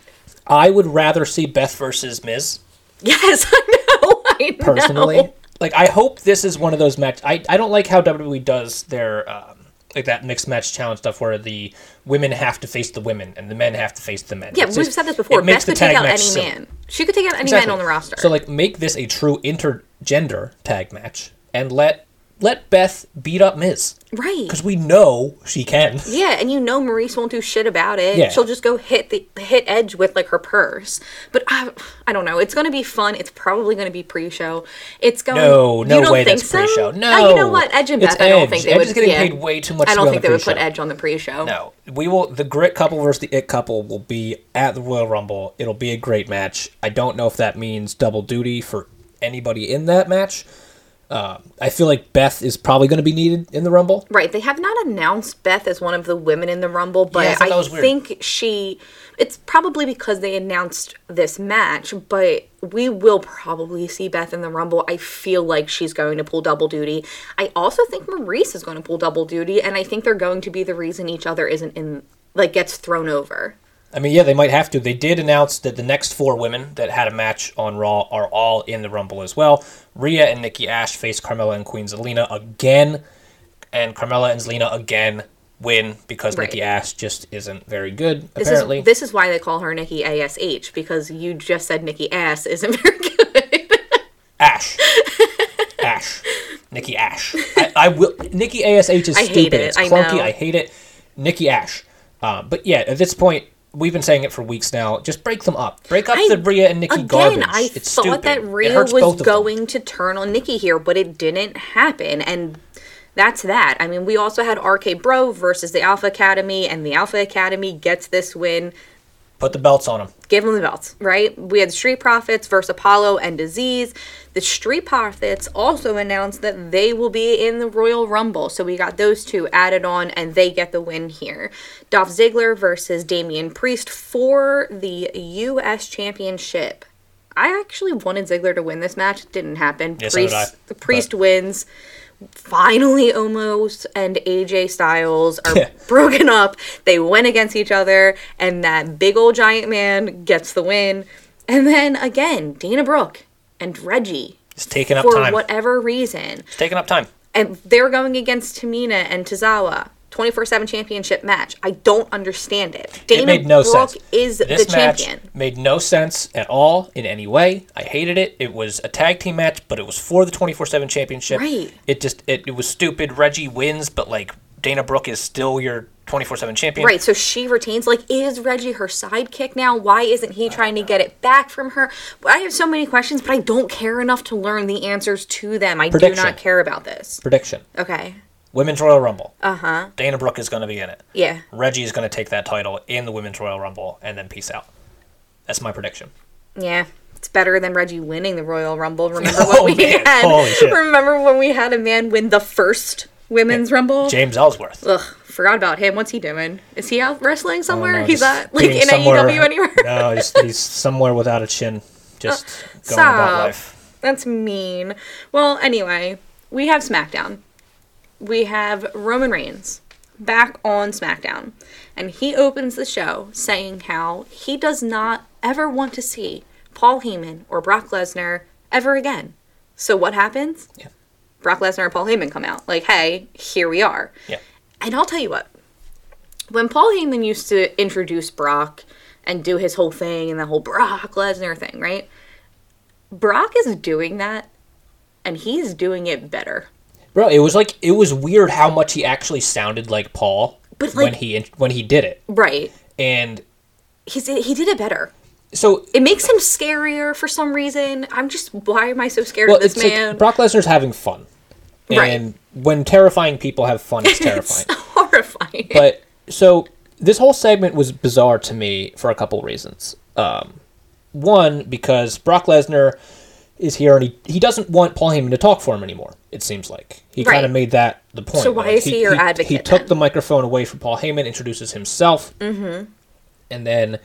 i would rather see beth versus miz Yes, I know. I know. personally. Like, I hope this is one of those match. I, I don't like how WWE does their um, like that mixed match challenge stuff where the women have to face the women and the men have to face the men. Yeah, It's we've just- said this before. it makes Beth the could take out any silly. man. She could take out any Exactly. man on the roster. So like, make this a true intergender tag match and let let Beth beat up Miz right. because we know she can. Yeah, and you know Maryse won't do shit about it. Yeah. She'll just go hit the hit Edge with like her purse. But I, I don't know. It's going to be fun. It's probably going to be pre-show. It's going. No, no way think that's so? pre-show. Uh, No, you know what? Edge and It's Beth. I don't Edge. think they Edge would. is getting yeah. paid way too much I don't think the they would put. Edge on the pre-show. No, we will. The Grit couple versus the It couple will be at the Royal Rumble. It'll be a great match. I don't know if that means double duty for anybody in that match. Uh, I feel like Beth is probably going to be needed in the Rumble. Right. They have not announced Beth as one of the women in the Rumble, but Yeah, I I, think she. It's probably because they announced this match, but we will probably see Beth in the Rumble. I feel like she's going to pull double duty. I also think Maryse is going to pull double duty, and I think they're going to be the reason each other isn't in like gets thrown over. I mean, yeah, they might have to. They did announce that the next four women that had a match on Raw are all in the Rumble as well. Rhea and Nikki Ash face Carmella and Queen Zelina again, and Carmella and Zelina again win because Right. Nikki Ash just isn't very good. This apparently, is this is why they call her Nikki Ash because you just said Nikki Ass isn't very good. Ash. Ash. Nikki Ash. I, I will. Nikki Ash is I stupid. hate it. It's I clunky. know. I hate it. Nikki Ash. Uh, but yeah, at this point, we've been saying it for weeks now. Just break them up. Break up I- the Rhea and Nikki Again, garbage. I it's thought stupid. that Rhea was both of them. going to turn on Nikki here, but it didn't happen. And that's that. I mean, we also had RK Bro versus the Alpha Academy, and the Alpha Academy gets this win. Put the belts on them. Give them the belts, right? We had Street Profits versus Apollo and Disease. The Street Profits also announced that they will be in the Royal Rumble. So we got those two added on, and they get the win here. Dolph Ziggler versus Damian Priest for the U.S. Championship. I actually wanted Ziggler to win this match. It didn't happen. Yeah, so did I, the Priest wins. Finally, Omos and AJ Styles are Yeah. broken up. They went against each other, and that big old giant man gets the win. And then again, Dana Brooke and Reggie, It's taking up for time. whatever reason, It's taking up time. and they're going against Tamina and Tozawa. 24 7 championship match. I don't understand it. Dana it made no Brooke sense. is this the match champion. made no sense at all in any way. I hated it. It was a tag team match, but it was for the twenty four seven championship. Right. It just it, it was stupid. Reggie wins, but like Dana Brooke is still your twenty four seven champion. Right, so she retains. Like, is Reggie her sidekick now? Why isn't he trying to get it back from her? I have so many questions, but I don't care enough to learn the answers to them. I do not care about this. Prediction: Okay. Women's Royal Rumble. Uh huh. Dana Brooke is going to be in it. Yeah. Reggie is going to take that title in the Women's Royal Rumble, and then peace out. That's my prediction. Yeah. It's better than Reggie winning the Royal Rumble. Remember Oh, when we man. had? Remember when we had a man win the first Women's Rumble? James Ellsworth. Ugh, forgot about him. What's he doing? Is he out wrestling somewhere? know, he's not like in AEW anywhere. no, he's, he's somewhere without a chin, just going about life. That's mean. Well, anyway, we have SmackDown. We have Roman Reigns back on SmackDown. And he opens the show saying how he does not ever want to see Paul Heyman or Brock Lesnar ever again. So what happens? Yeah. Brock Lesnar and Paul Heyman come out. Like, hey, here we are. Yeah. And I'll tell you what, when Paul Heyman used to introduce Brock and do his whole thing and the whole Brock Lesnar thing, right? Brock is doing that and he's doing it better. Bro, it was like it was weird how much he actually sounded like Paul But, when he when he did it, Right. and He's he did it better. so It makes him scarier for some reason. I'm just why am I so scared well, of this it's man? like Brock Lesnar's having fun, Right. and when terrifying people have fun, it's terrifying. Horrifying. but so this whole segment was bizarre to me for a couple reasons. Um, one because Brock Lesnar is here and he, he doesn't want Paul Heyman to talk for him anymore. It seems like he Right. kind of made that the point. So why is he your advocate? He advocate took then? the microphone away from Paul Heyman, introduces himself, mm-hmm. and then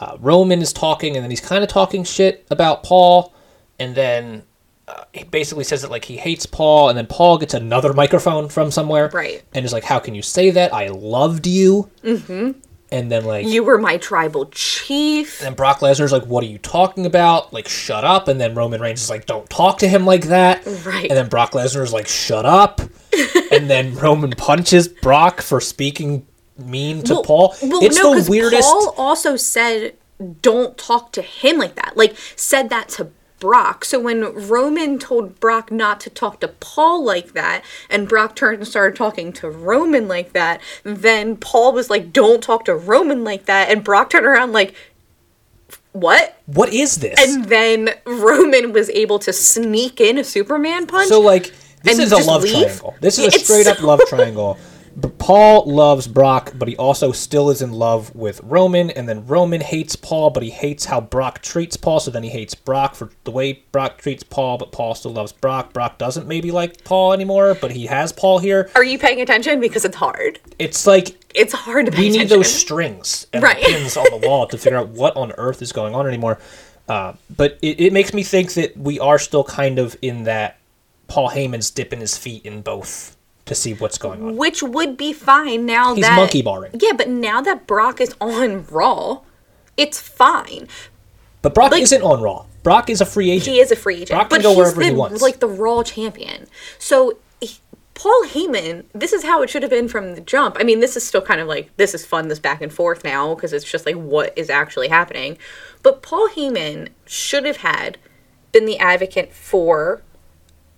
uh, Roman is talking, and then he's kind of talking shit about Paul, and then. Uh, he basically says that like he hates Paul, and then Paul gets another microphone from somewhere, Right. And is like, "How can you say that? I loved you." Mm-hmm. And then like, you were my tribal chief. and Brock Lesnar's like, "What are you talking about? Like, shut up!" And then Roman Reigns is like, "Don't talk to him like that." Right. And then Brock Lesnar's like, "Shut up!" and then Roman punches Brock for speaking mean to Paul. it's no, the weirdest. Paul also said, "Don't talk to him like that." Like said that to Brock. So when Roman told Brock not to talk to Paul like that, and Brock turned and started talking to Roman like that, then Paul was like, "Don't talk to Roman like that," and Brock turned around like, "What?" what is this? And then Roman was able to sneak in a Superman punch. so like, this is a love leave? triangle. This is a it's straight up love triangle. Paul loves Brock, but he also still is in love with Roman, and then Roman hates Paul, but he hates how Brock treats Paul, so then he hates Brock for the way Brock treats Paul, but Paul still loves Brock. Brock doesn't maybe like Paul anymore, but he has Paul here. Are you paying attention? Because it's hard. It's like It's hard to pay we need those strings and Right. pins on the wall to figure out what on earth is going on anymore. Uh, but it, it makes me think that we are still kind of in that Paul Heyman's dipping his feet in both to see what's going on. which would be fine now that He's that monkey barring. Yeah, but now that Brock is on Raw, it's fine. But Brock Like- isn't on Raw. Brock is a free agent. He is a free agent, Brock can but go he's wherever the, he wants. like the Raw champion. So he- Paul Heyman, this is how it should have been from the jump. I mean, this is still kind of like this is fun, this back and forth now because it's just like what is actually happening. But Paul Heyman should have had been the advocate for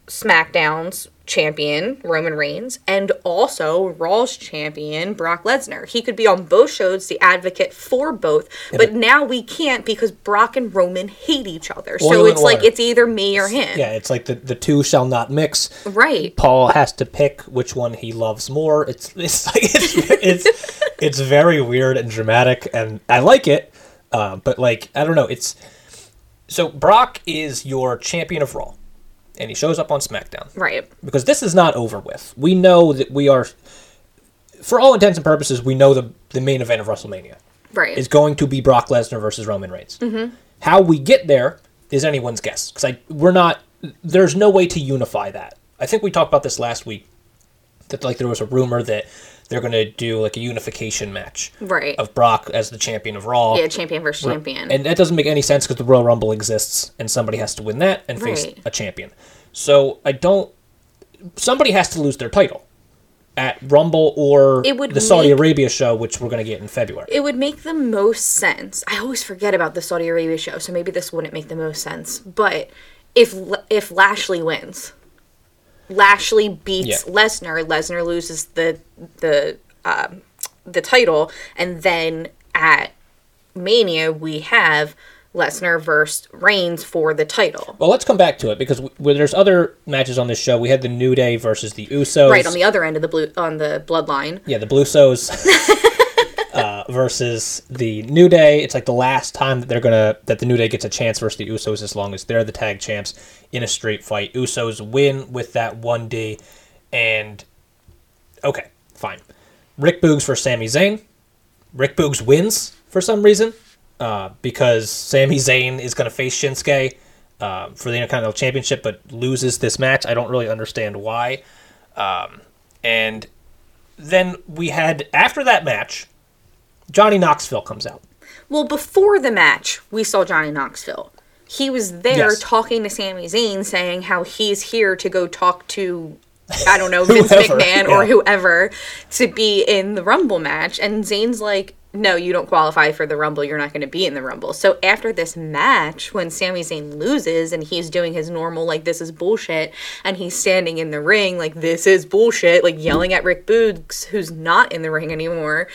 SmackDowns champion Roman Reigns and also Raw's champion Brock Lesnar. He could be on both shows, the advocate for both, but now we can't because Brock and Roman hate each other. So it's like it's either me or him. Yeah, it's like the, the two shall not mix. Right. Paul has to pick which one he loves more. It's it's like it's it's, it's very weird and dramatic, and I like it. Uh, but like I don't know, it's so Brock is your champion of Raw, and he shows up on SmackDown Right. because this is not over with. We know that we are, for all intents and purposes, we know the the main event of WrestleMania Right. is going to be Brock Lesnar versus Roman Reigns. Mm-hmm. How we get there is anyone's guess because I we're not. There's no way to unify that. I think we talked about this last week. That like there was a rumor that they're going to do like a unification match right. of Brock as the champion of Raw. yeah, champion versus champion. And that doesn't make any sense because the Royal Rumble exists and somebody has to win that and face Right. a champion. So I don't. Somebody has to lose their title at Rumble or It would the Saudi make- Arabia show, which we're going to get in February. it would make the most sense. I always forget about the Saudi Arabia show, so maybe this wouldn't make the most sense. But if if Lashley wins, Lashley beats Yeah. Lesnar. Lesnar loses the the um, the title, and then at Mania we have Lesnar versus Reigns for the title. Well, let's come back to it because w- where there's other matches on this show. We had the New Day versus the Usos. Right on the other end of the blue on the bloodline. yeah, the Bluesos uh, versus the New Day. It's like the last time that they're gonna that the New Day gets a chance versus the Usos as long as they're the tag champs in a straight fight. Usos win with that one D, and okay, fine. Rick Boogs for Sami Zayn. Rick Boogs wins for some reason uh, because Sami Zayn is going to face Shinsuke uh, for the Intercontinental Championship, but loses this match. I don't really understand why. Um, and then we had after that match, Johnny Knoxville comes out. Well, before the match, we saw Johnny Knoxville. He was there Yes. talking to Sami Zayn, saying how he's here to go talk to, I don't know, Vince McMahon or whoever to be in the Rumble match. And Zayn's like, no, you don't qualify for the Rumble. You're not going to be in the Rumble. So after this match, when Sami Zayn loses and he's doing his normal, like, this is bullshit, and he's standing in the ring, like, this is bullshit, like, yelling at Rick Boogs, who's not in the ring anymore,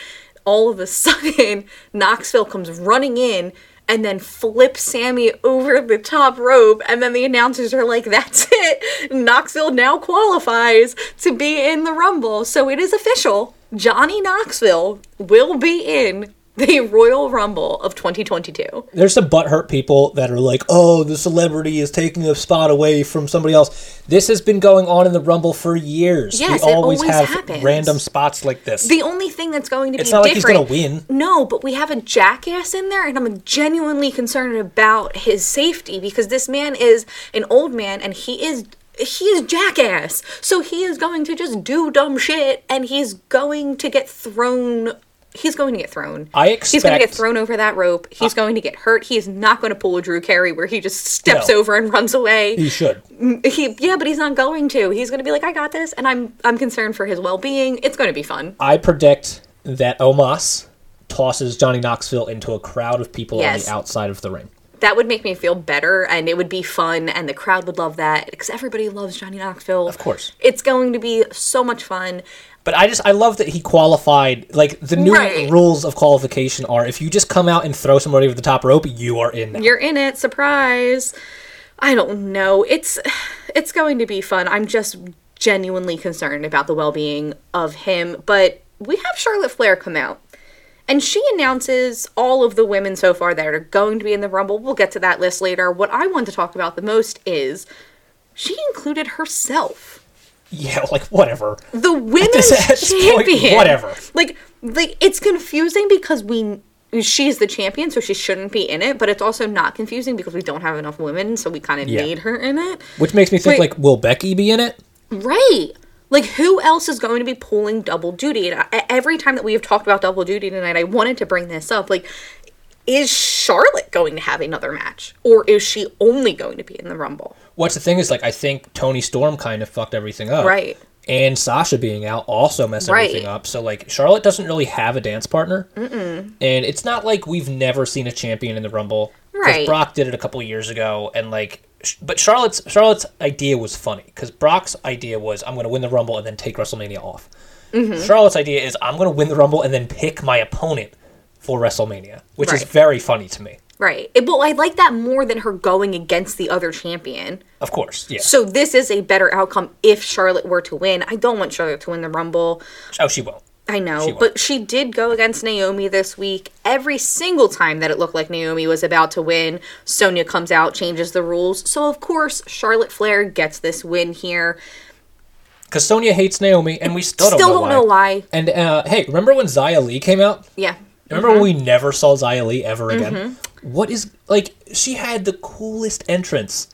all of a sudden, Knoxville comes running in and then flip Sami over the top rope. And then the announcers are like, that's it. Knoxville now qualifies to be in the Rumble. So it is official. Johnny Knoxville will be in the Royal Rumble of 2022. There's some butthurt people that are like, "Oh, the celebrity is taking a spot away from somebody else." This has been going on in the Rumble for years. Yes, we it always, always have happens. random spots like this. The only thing that's going to it's be not like he's different. gonna win. No, but we have a jackass in there, and I'm genuinely concerned about his safety because this man is an old man and he is he is jackass. So he is going to just do dumb shit and he's going to get thrown he's going to get thrown. I expect He's going to get thrown over that rope. He's uh, going to get hurt. He is not going to pull a Drew Carey where he just steps No. over and runs away. He should. Mm, he yeah, but he's not going to. He's going to be like I got this and I'm I'm concerned for his well-being. It's going to be fun. I predict that Omos tosses Johnny Knoxville into a crowd of people on the outside of the ring. that would make me feel better and it would be fun and the crowd would love that because everybody loves Johnny Knoxville. Of course. It's going to be so much fun. But I just I love that he qualified. Like the new Right. rules of qualification are: if you just come out and throw somebody over the top rope, you are in. Now. You're in it, surprise. I don't know. It's it's going to be fun. I'm just genuinely concerned about the well-being of him, but we have Charlotte Flair come out. And she announces all of the women so far that are going to be in the Rumble. We'll get to that list later. What I want to talk about the most is she included herself. Yeah, like whatever. the women's this- at this point, champion. whatever. Like, like it's confusing because we she's the champion, so she shouldn't be in it. But it's also not confusing because we don't have enough women, so we kind of Yeah. need her in it. Which makes me think Wait. like, will Becky be in it? Right. Like, who else is going to be pulling double duty? And I, every time that we have talked about double duty tonight, I wanted to bring this up. Like, is Charlotte going to have another match, or is she only going to be in the Rumble? What's the thing is like I think Toni Storm kind of fucked everything up. Right. And Sasha being out also messed Right. everything up. So like Charlotte doesn't really have a dance partner. Mm-mm. And it's not like we've never seen a champion in the Rumble. Right. Brock did it a couple years ago, and like sh- but Charlotte's Charlotte's idea was funny because Brock's idea was I'm going to win the Rumble and then take WrestleMania off. Mm-hmm. Charlotte's idea is I'm going to win the Rumble and then pick my opponent for WrestleMania, which is very funny to me. Right. It- well, I like that more than her going against the other champion. Of course, yeah. So this is a better outcome if Charlotte were to win. I don't want Charlotte to win the Rumble. oh, she won't. I know, She but she did go against Naomi this week. Every single time that it looked like Naomi was about to win, Sonya comes out, changes the rules. So of course, Charlotte Flair gets this win here. Because Sonya hates Naomi, and we still, Still don't know don't why. know why. And uh, hey, remember when Xia Li came out? Yeah. Remember when we never saw Xia Li ever again? Mm-hmm. What is like? She had the coolest entrance,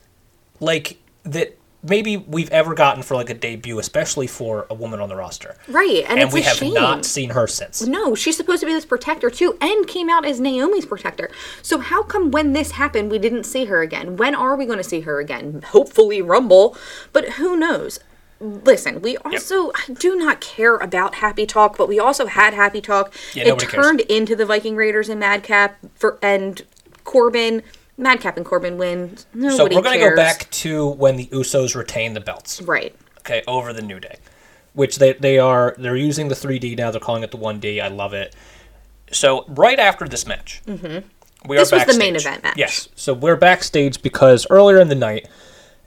like that maybe we've ever gotten for like a debut, especially for a woman on the roster. Right, and, And we have shame. not seen her since. No, she's supposed to be this protector too, and came out as Naomi's protector. So how come when this happened we didn't see her again? When are we going to see her again? Hopefully Rumble, but who knows? Listen, we also I do not care about Happy Talk, but we also had Happy Talk. Yeah, it nobody cares. turned into the Viking Raiders and Madcap for and Corbin. Madcap and Corbin win. So we're gonna go back to when the Usos retain the belts. Right. okay, over the New Day, which they they are they're using the 3D now. They're calling it the 1D. I love it. So right after this match, mm-hmm. we are This are was the main event match. Yes, so we're backstage because earlier in the night,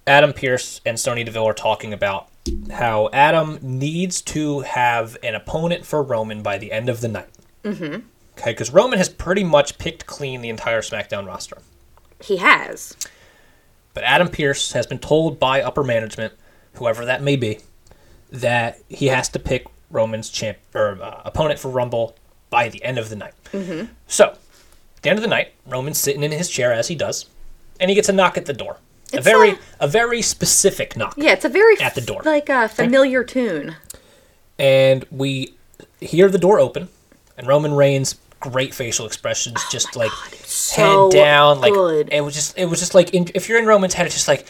Adam Pearce and Sonya Deville are talking about how Adam needs to have an opponent for Roman by the end of the night. Mm-hmm. Okay, because Roman has pretty much picked clean the entire SmackDown roster. He has. But Adam Pearce has been told by upper management, whoever that may be, that he has to pick Roman's champ or uh, opponent for Rumble by the end of the night. Mm-hmm. So, at the end of the night, Roman's sitting in his chair as he does, and he gets a knock at the door. A very a- a very specific knock. Yeah, it's a very At the door. like a familiar tune. And we hear the door open, and Roman Reigns great facial expressions, oh just like Oh so head down, like good. it was just it was just like in, if you're in Roman's head, it's just like,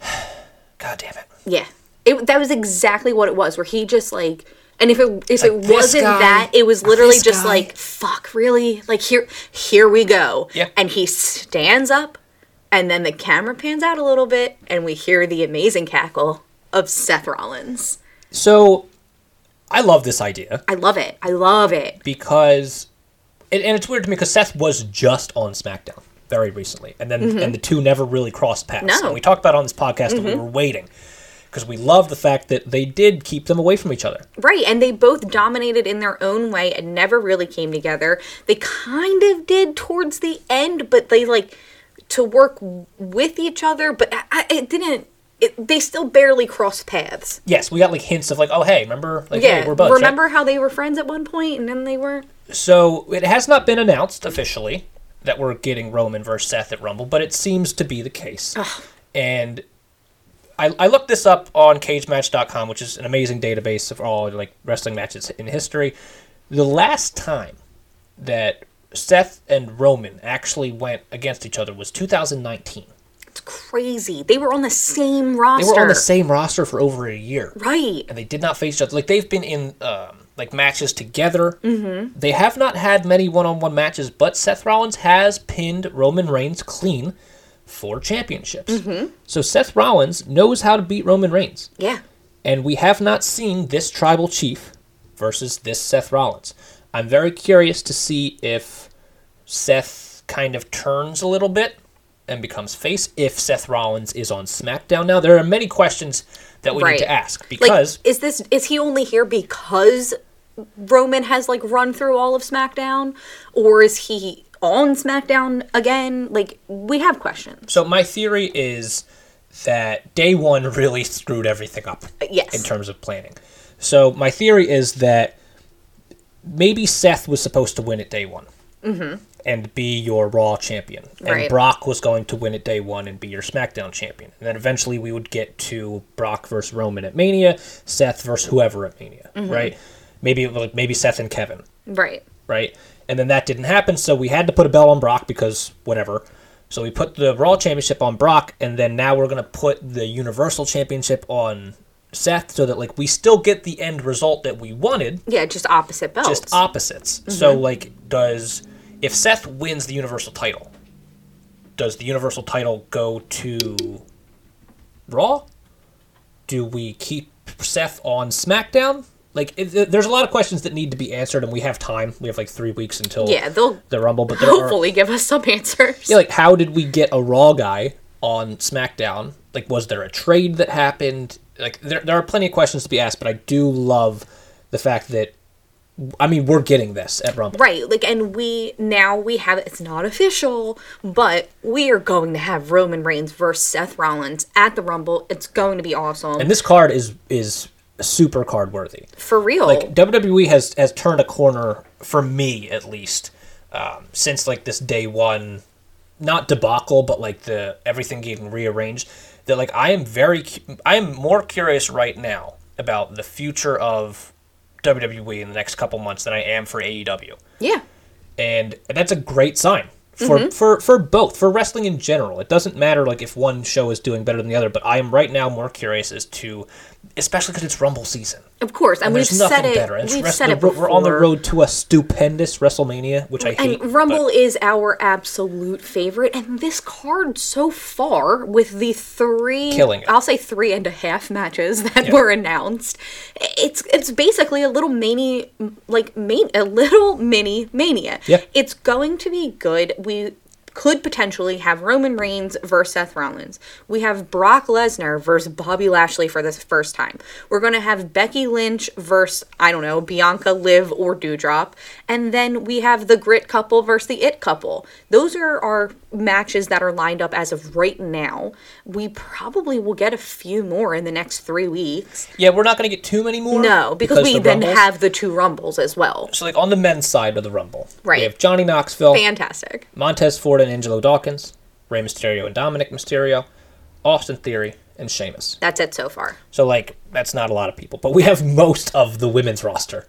God damn it. Yeah. It that was exactly what it was, where he just like and if it if it like, this wasn't guy that, it was literally just guy. like, fuck, really? Like here here we go. Yeah. And he stands up and then the camera pans out a little bit and we hear the amazing cackle of Seth Rollins. So, I love this idea I love it. I love it. because, and, and it's weird to me because Seth was just on SmackDown very recently, and then and the two never really crossed paths. Mm-hmm. No. And we talked about on this podcast that we were waiting because we love the fact that they did keep them away from each other. Right, and they both dominated in their own way and never really came together. They kind of did towards the end, but they like to work with each other, but I, it didn't. It, they still barely crossed paths. Yes, we got like hints of like, oh hey, remember like Yeah, hey, we're buds. right? remember how they were friends at one point and then they weren't? So it has not been announced officially that we're getting Roman versus Seth at Rumble, but it seems to be the case. And I, I looked this up on CageMatch.com, which is an amazing database of all like wrestling matches in history. The last time that Seth and Roman actually went against each other was 2019. It's crazy. They were on the same roster. They were on the same roster for over a year. right. and they did not face each other. Like they've been in um, like matches together. Mm-hmm. They have not had many one-on-one matches, but Seth Rollins has pinned Roman Reigns clean for championships. Mm-hmm. So Seth Rollins knows how to beat Roman Reigns, Yeah. and we have not seen this tribal chief versus this Seth Rollins. I'm very curious to see if Seth kind of turns a little bit and becomes face if Seth Rollins is on SmackDown now. There are many questions that we Right. need to ask Like, because is this is he only here because Roman has like run through all of SmackDown, or is he on SmackDown again? Like, we have questions. So my theory is that day one really screwed everything up Yes. in terms of planning. So my theory is that maybe Seth was supposed to win at day one mm-hmm. and be your Raw champion, and Brock was going to win at day one and be your SmackDown champion, and then eventually we would get to Brock versus Roman at Mania, Seth versus whoever at Mania, mm-hmm. right? Maybe like maybe Seth and Kevin Right. right? And then that didn't happen, so we had to put a bell on Brock because whatever. So we put the Raw Championship on Brock, and then now we're gonna put the Universal Championship on Seth, so that like we still get the end result that we wanted, Yeah, just opposite belts. just opposites. Mm-hmm. So like, does if Seth wins the Universal title, does the Universal title go to Raw? Do we keep Seth on SmackDown? Like, it, there's a lot of questions that need to be answered, and we have time. We have like three weeks until Yeah, they'll the Rumble, but there are hopefully give us some answers. yeah, like how did we get a Raw guy on SmackDown? Like, was there a trade that happened? Like, there there are plenty of questions to be asked, but I do love the fact that, I mean, we're getting this at Rumble. Right, like, and we now we have it's not official, but we are going to have Roman Reigns versus Seth Rollins at the Rumble. It's going to be awesome And this card is is super card worthy. for real. Like WWE has has turned a corner for me at least um, since like this day one, not debacle, but like the everything getting rearranged. That like I am very I am more curious right now about the future of WWE in the next couple months than I am for AEW, yeah, and that's a great sign. For, mm-hmm. for for both for wrestling in general. It doesn't matter like if one show is doing better than the other but i am right now more curious as to especially because it's rumble season of course, and, and we've there's nothing said it. better. We've said it before. We're on the road to a stupendous WrestleMania, which I hate. And Rumble but- is our absolute favorite, and this card so far with the three, Killing it. I'll say three and a half matches that were announced, it's it's basically a little mini, like main, a little mini mania. Yeah. It's going to be good. We could potentially have Roman Reigns versus Seth Rollins. We have Brock Lesnar versus Bobby Lashley for the first time. We're going to have Becky Lynch versus, I don't know, Bianca, Liv, or Dewdrop. And then we have the Grit couple versus the It couple. Those are our matches that are lined up as of right now. We probably will get a few more in the next three weeks. yeah, we're not going to get too many more. No, because, we the then Rumbles- have the two Rumbles as well. So, like on the men's side of the Rumble, Right. We have Johnny Knoxville, Fantastic. Montez Ford, and Angelo Dawkins, Rey Mysterio and Dominic Mysterio, Austin Theory, and Sheamus. That's it so far. So, like, that's not a lot of people, but we have most of the women's roster,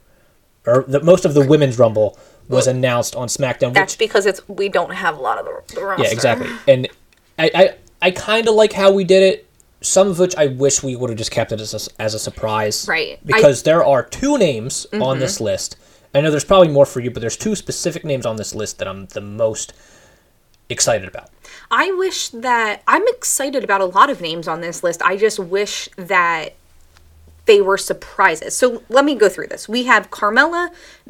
or the most of the women's Rumble was announced on SmackDown. That's which, because it's we don't have a lot of the, the roster. yeah, exactly. And I, I, I kind of like how we did it. Some of which I wish we would have just kept it as a, as a surprise, Right. I- Because there are two names on mm-hmm. this list. I know there's probably more for you, but there's two specific names on this list that I'm the most excited about. I wish that I'm excited about a lot of names on this list. I just wish that they were surprises. So let me go through this. We have Carmella,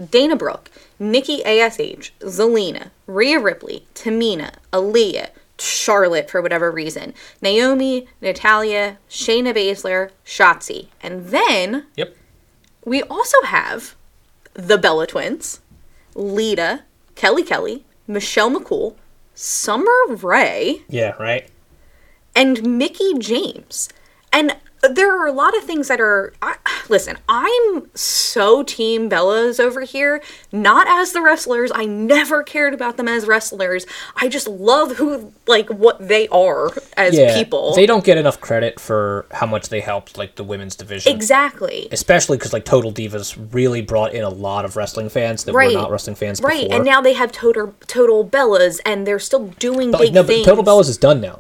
Dana Brooke, Nikki ASH, Zelina, Rhea Ripley, Tamina, Aliyah, Charlotte for whatever reason, Naomi, Natalya, Shayna Baszler, Shotzi. And then Yep. we also have the Bella Twins, Lita, Kelly Kelly, Michelle McCool, Summer Rae, Yeah. Right. and Mickie James. And there are a lot of things that are. I, listen, I'm so Team Bellas over here. Not as the wrestlers. I never cared about them as wrestlers. I just love who, like, what they are as Yeah. people. They don't get enough credit for how much they helped, like the women's division. exactly. Especially because like Total Divas really brought in a lot of wrestling fans that Right. were not wrestling fans Right, before. and now they have total total Bellas, and they're still doing But big like, no, but things. Total Bellas is done now,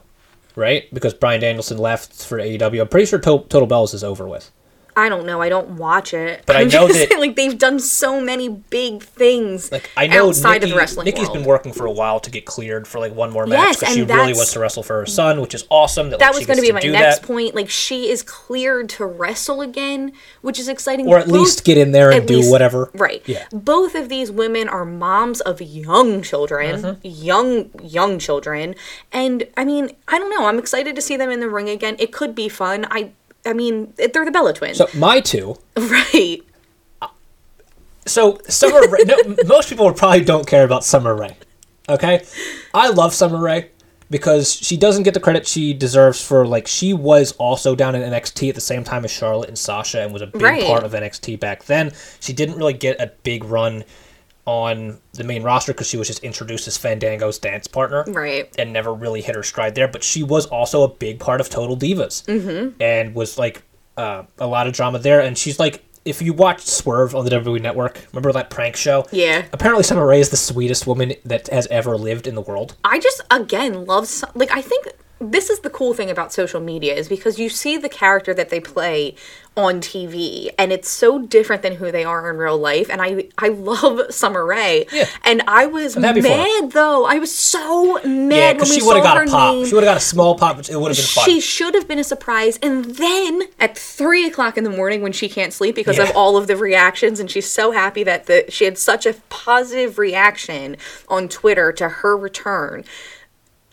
right? Because Bryan Danielson left for AEW. I'm pretty sure Total Bellas is over with. I don't know. I don't watch it. But I know just that- saying, like they've done so many big things Like I know outside Nikki, of the wrestling Nikki's world. been working for a while to get cleared for like one more match Yes, because she really wants to wrestle for her son, which is awesome. That, that like, was going to be my next that. point. Like she is cleared to wrestle again, which is exciting. or at Both- least get in there and do least- whatever. Right. Yeah. Both of these women are moms of young children, Mm-hmm. young young children, and I mean, I don't know. I'm excited to see them in the ring again. It could be fun. I I mean, they're the Bella twins, So my two. right? So Summer Rae. no, most people probably don't care about Summer Rae. Okay, I love Summer Rae because she doesn't get the credit she deserves for like she was also down in NXT at the same time as Charlotte and Sasha and was a big Right. part of NXT back then. She didn't really get a big run on the main roster because she was just introduced as Fandango's dance partner Right. and never really hit her stride there. But she was also a big part of Total Divas mm-hmm. and was like uh, a lot of drama there. And she's like, if you watched Swerve on the WWE Network, remember that prank show? Yeah. Apparently, Summer Rae is the sweetest woman that has ever lived in the world. I just again love like I think this is the cool thing about social media is because you see the character that they play on TV and it's so different than who they are in real life and I I love Summer Rae Yeah. and I was happy for her. mad though I was so Yeah, mad when because we she would have got a pop. name She would have got a small pop. Which it would have been fun. she should have been a surprise. And then at three o'clock in the morning, when she can't sleep because Yeah. of all of the reactions, and she's so happy that the she had such a positive reaction on Twitter to her return.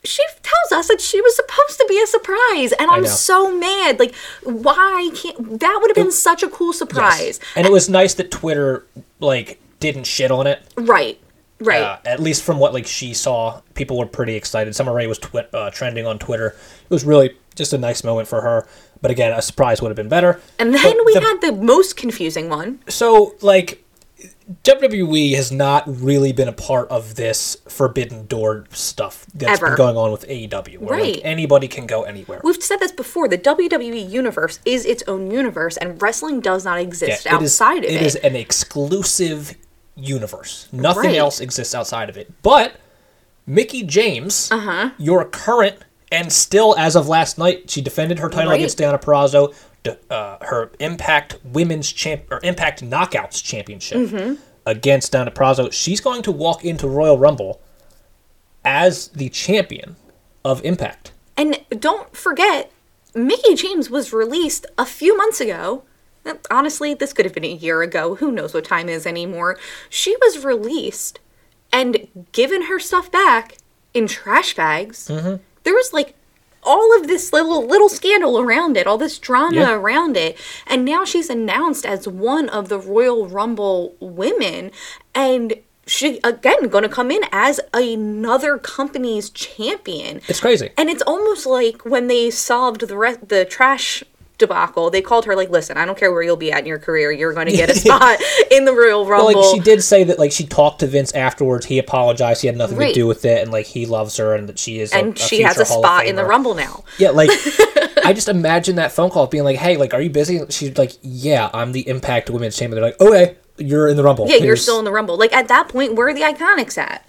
She tells us that she was supposed to be a surprise, and I'm so mad. Like, why can't that would have been such a cool Yes. surprise? And it was nice that Twitter like didn't shit on it. Right, right. Uh, at least from what like she saw, people were pretty excited. Summer Rae was twi- uh, trending on Twitter. It was really just a nice moment for her. But again, a surprise would have been better. and then But we the- had the most confusing one. so like WWE has not really been a part of this forbidden door stuff that's Ever. been going on with AEW, where Right. like anybody can go anywhere. We've said this before. The WWE universe is its own universe, and wrestling does not Yeah, exist is- outside of it. It is an exclusive universe. Nothing Right. else exists outside of it. But Mickey James, Uh-huh. your current and still as of last night, she defended her title Right. against Diana Perrazzo, uh, her Impact Women's Champ or Impact Knockouts Championship Mm-hmm. against Deonna Purrazzo. She's going to walk into Royal Rumble as the champion of Impact. And don't forget, Mickie James was released a few months ago. Honestly, this could have been a year ago. Who knows what time is anymore? She was released and given her stuff back in trash bags. Mm-hmm. There was like all of this little little scandal around it, all this drama Yeah. around it, and now she's announced as one of the Royal Rumble women, and she again going to come in as another company's champion. It's crazy. And it's almost like when they solved the re- the trash debacle, they called her like, "Listen, I don't care where you'll be at in your career, you're going to get a spot in the Royal Well, Rumble." like she did say that like she talked to Vince afterwards. He apologized. He had nothing Right. to do with it, and like he loves her, and that she is. and a she has a Hall spot in the Rumble now. Yeah, like I just imagine that phone call being like, "Hey, like, are you busy?" She's like, "Yeah, I'm the Impact Women's Champion." They're like, "Okay, you're in the Rumble." Yeah, you're still in the Rumble. Like at that point, where are the IIconics at?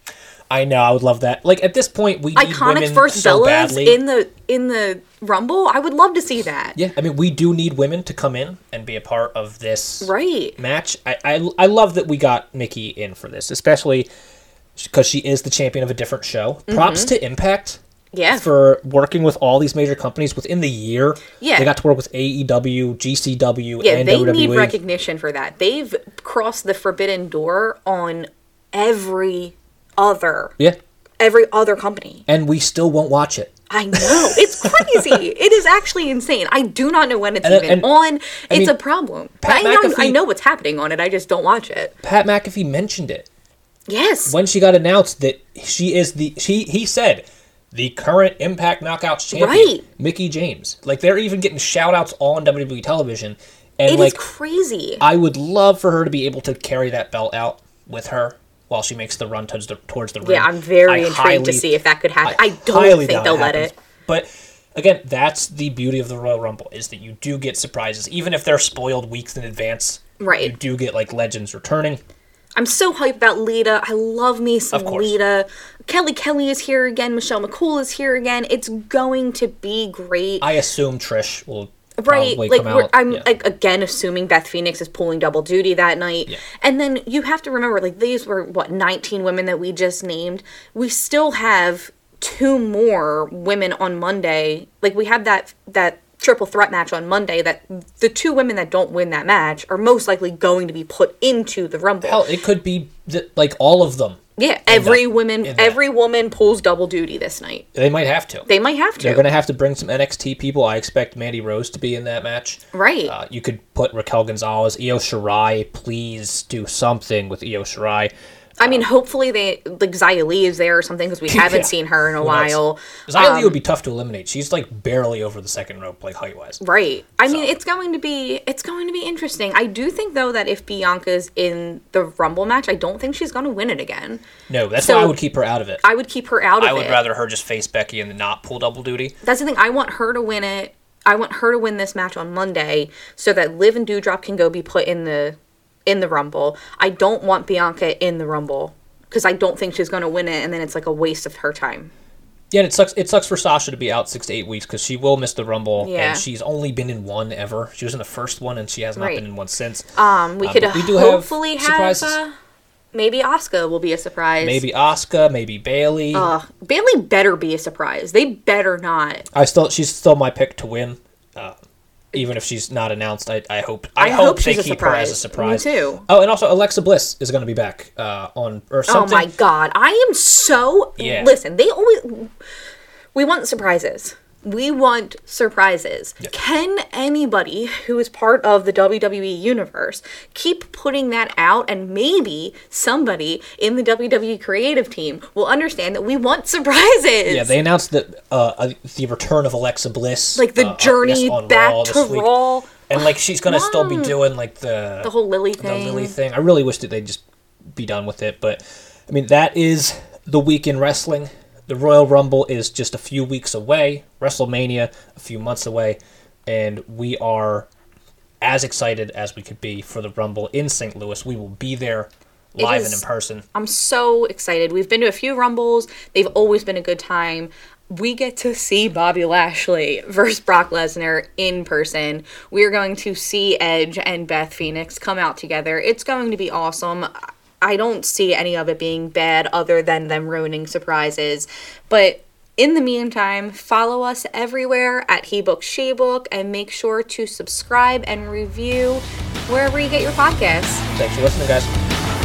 I know. I would love that. Like at this point, we women versus so Bellas badly. in the in the Rumble. I would love to see that. yeah, I mean, we do need women to come in and be a part of this Right. match. I, I I love that we got Nikki in for this, especially because she is the champion of a different show. Props to Impact. Mm-hmm. Yeah. For working with all these major companies within the year. Yeah. They got to work with AEW, GCW, Yeah, and they WWE. need recognition for that. They've crossed the forbidden door on every other yeah. every other company. And we still won't watch it. I know. It's crazy. it is actually insane. I do not know when it's And- uh, even and- on. It's mean, a problem. Pat I know, I know what's happening on it. I just don't watch it. Pat McAfee mentioned it Yes. when she got announced that she is the she he said the current Impact Knockouts champion, Right. Mickie James. Like they're even getting shout outs on WWE television. And It is like crazy. I would love for her to be able to carry that belt out with her while she makes the run towards the towards the ring. yeah, I'm very I intrigued highly- to see if that could happen. I, don't highly think they'll it let it. But again, that's the beauty of the Royal Rumble is that you do get surprises, even if they're spoiled weeks in advance. Right. You do get like legends returning. I'm so hyped about Lita. I love me some. Lita. Kelly Kelly is here again. Michelle McCool is here again. It's going to be great. I assume Trish will right like come we're, out. i'm yeah. like again assuming beth phoenix is pulling double duty that night Yeah. and then you have to remember like these were what 19 women that we just named we still have two more women on monday like we have that that triple threat match on monday that the two women that don't win that match are most likely going to be put into the rumble Hell, it could be th- like all of them. Yeah every woman every woman pulls double duty this night They might have to. they might have to They're going to have to bring some NXT people. I expect Mandy Rose to be in that match. right Uh, you could put Raquel Gonzalez, Io Shirai. Please do something with Io Shirai. I mean, hopefully they like Xia is there or something because we haven't Yeah. seen her in a Who while. Xia Um, would be tough to eliminate. She's like barely over the second rope, like height wise. Right. I mean, it's going to be it's going to be interesting. I do think though that if Bianca's in the Rumble match, I don't think she's going to win it again. No, that's So- why I would keep her out of it. I would keep her out of it. I would it. rather her just face Becky and not pull double duty. That's the thing. I want her to win it. I want her to win this match on Monday so that Liv and Doudrop can go be put in the in the Rumble. I don't want Bianca in the Rumble because I don't think she's going to win it, and then it's like a waste of her time. Yeah, and it sucks. It sucks for Sasha to be out six to eight weeks because she will miss the Rumble, Yeah. and she's only been in one ever. She was in the first one, and she has not Right. been in one since. Um, we Uh, could we do have hopefully have, surprises. uh, maybe Asuka will be a surprise. maybe Asuka. maybe Bayley. Uh, Bayley better be a surprise. They better not. I still, she's still my pick to win. Uh, even if she's not announced, I, I hope I, I hope, hope they she's a keep her as a surprise. surprise. Me too. Oh, and also Alexa Bliss is going to be back uh, on or something. Oh my god, I am so. Yeah. Listen, they always. We want surprises. We want surprises. Can anybody who is part of the WWE universe keep putting that out and maybe somebody in the WWE creative team will understand that we want surprises? Yeah, they announced that uh, uh, the return of Alexa Bliss, like the uh, uh, journey yes, back Raw to week. Raw, and like she's gonna still be doing like the the whole Lily thing. the. Lily thing. I really wish that they'd just be done with it, but I mean that is the week in wrestling. The Royal Rumble is just a few weeks away. WrestleMania a few months away, and we are as excited as we could be for the Rumble in St. Louis. We will be there live and in person. I'm so excited. We've been to a few Rumbles. They've always been a good time. We get to see Bobby Lashley versus Brock Lesnar in person. We're going to see Edge and Beth Phoenix come out together. It's going to be awesome. I don't see any of it being bad other than them ruining surprises. But in the meantime, follow us everywhere at HeBook SheBook and make sure to subscribe and review wherever you get your podcasts. Thanks for listening, guys.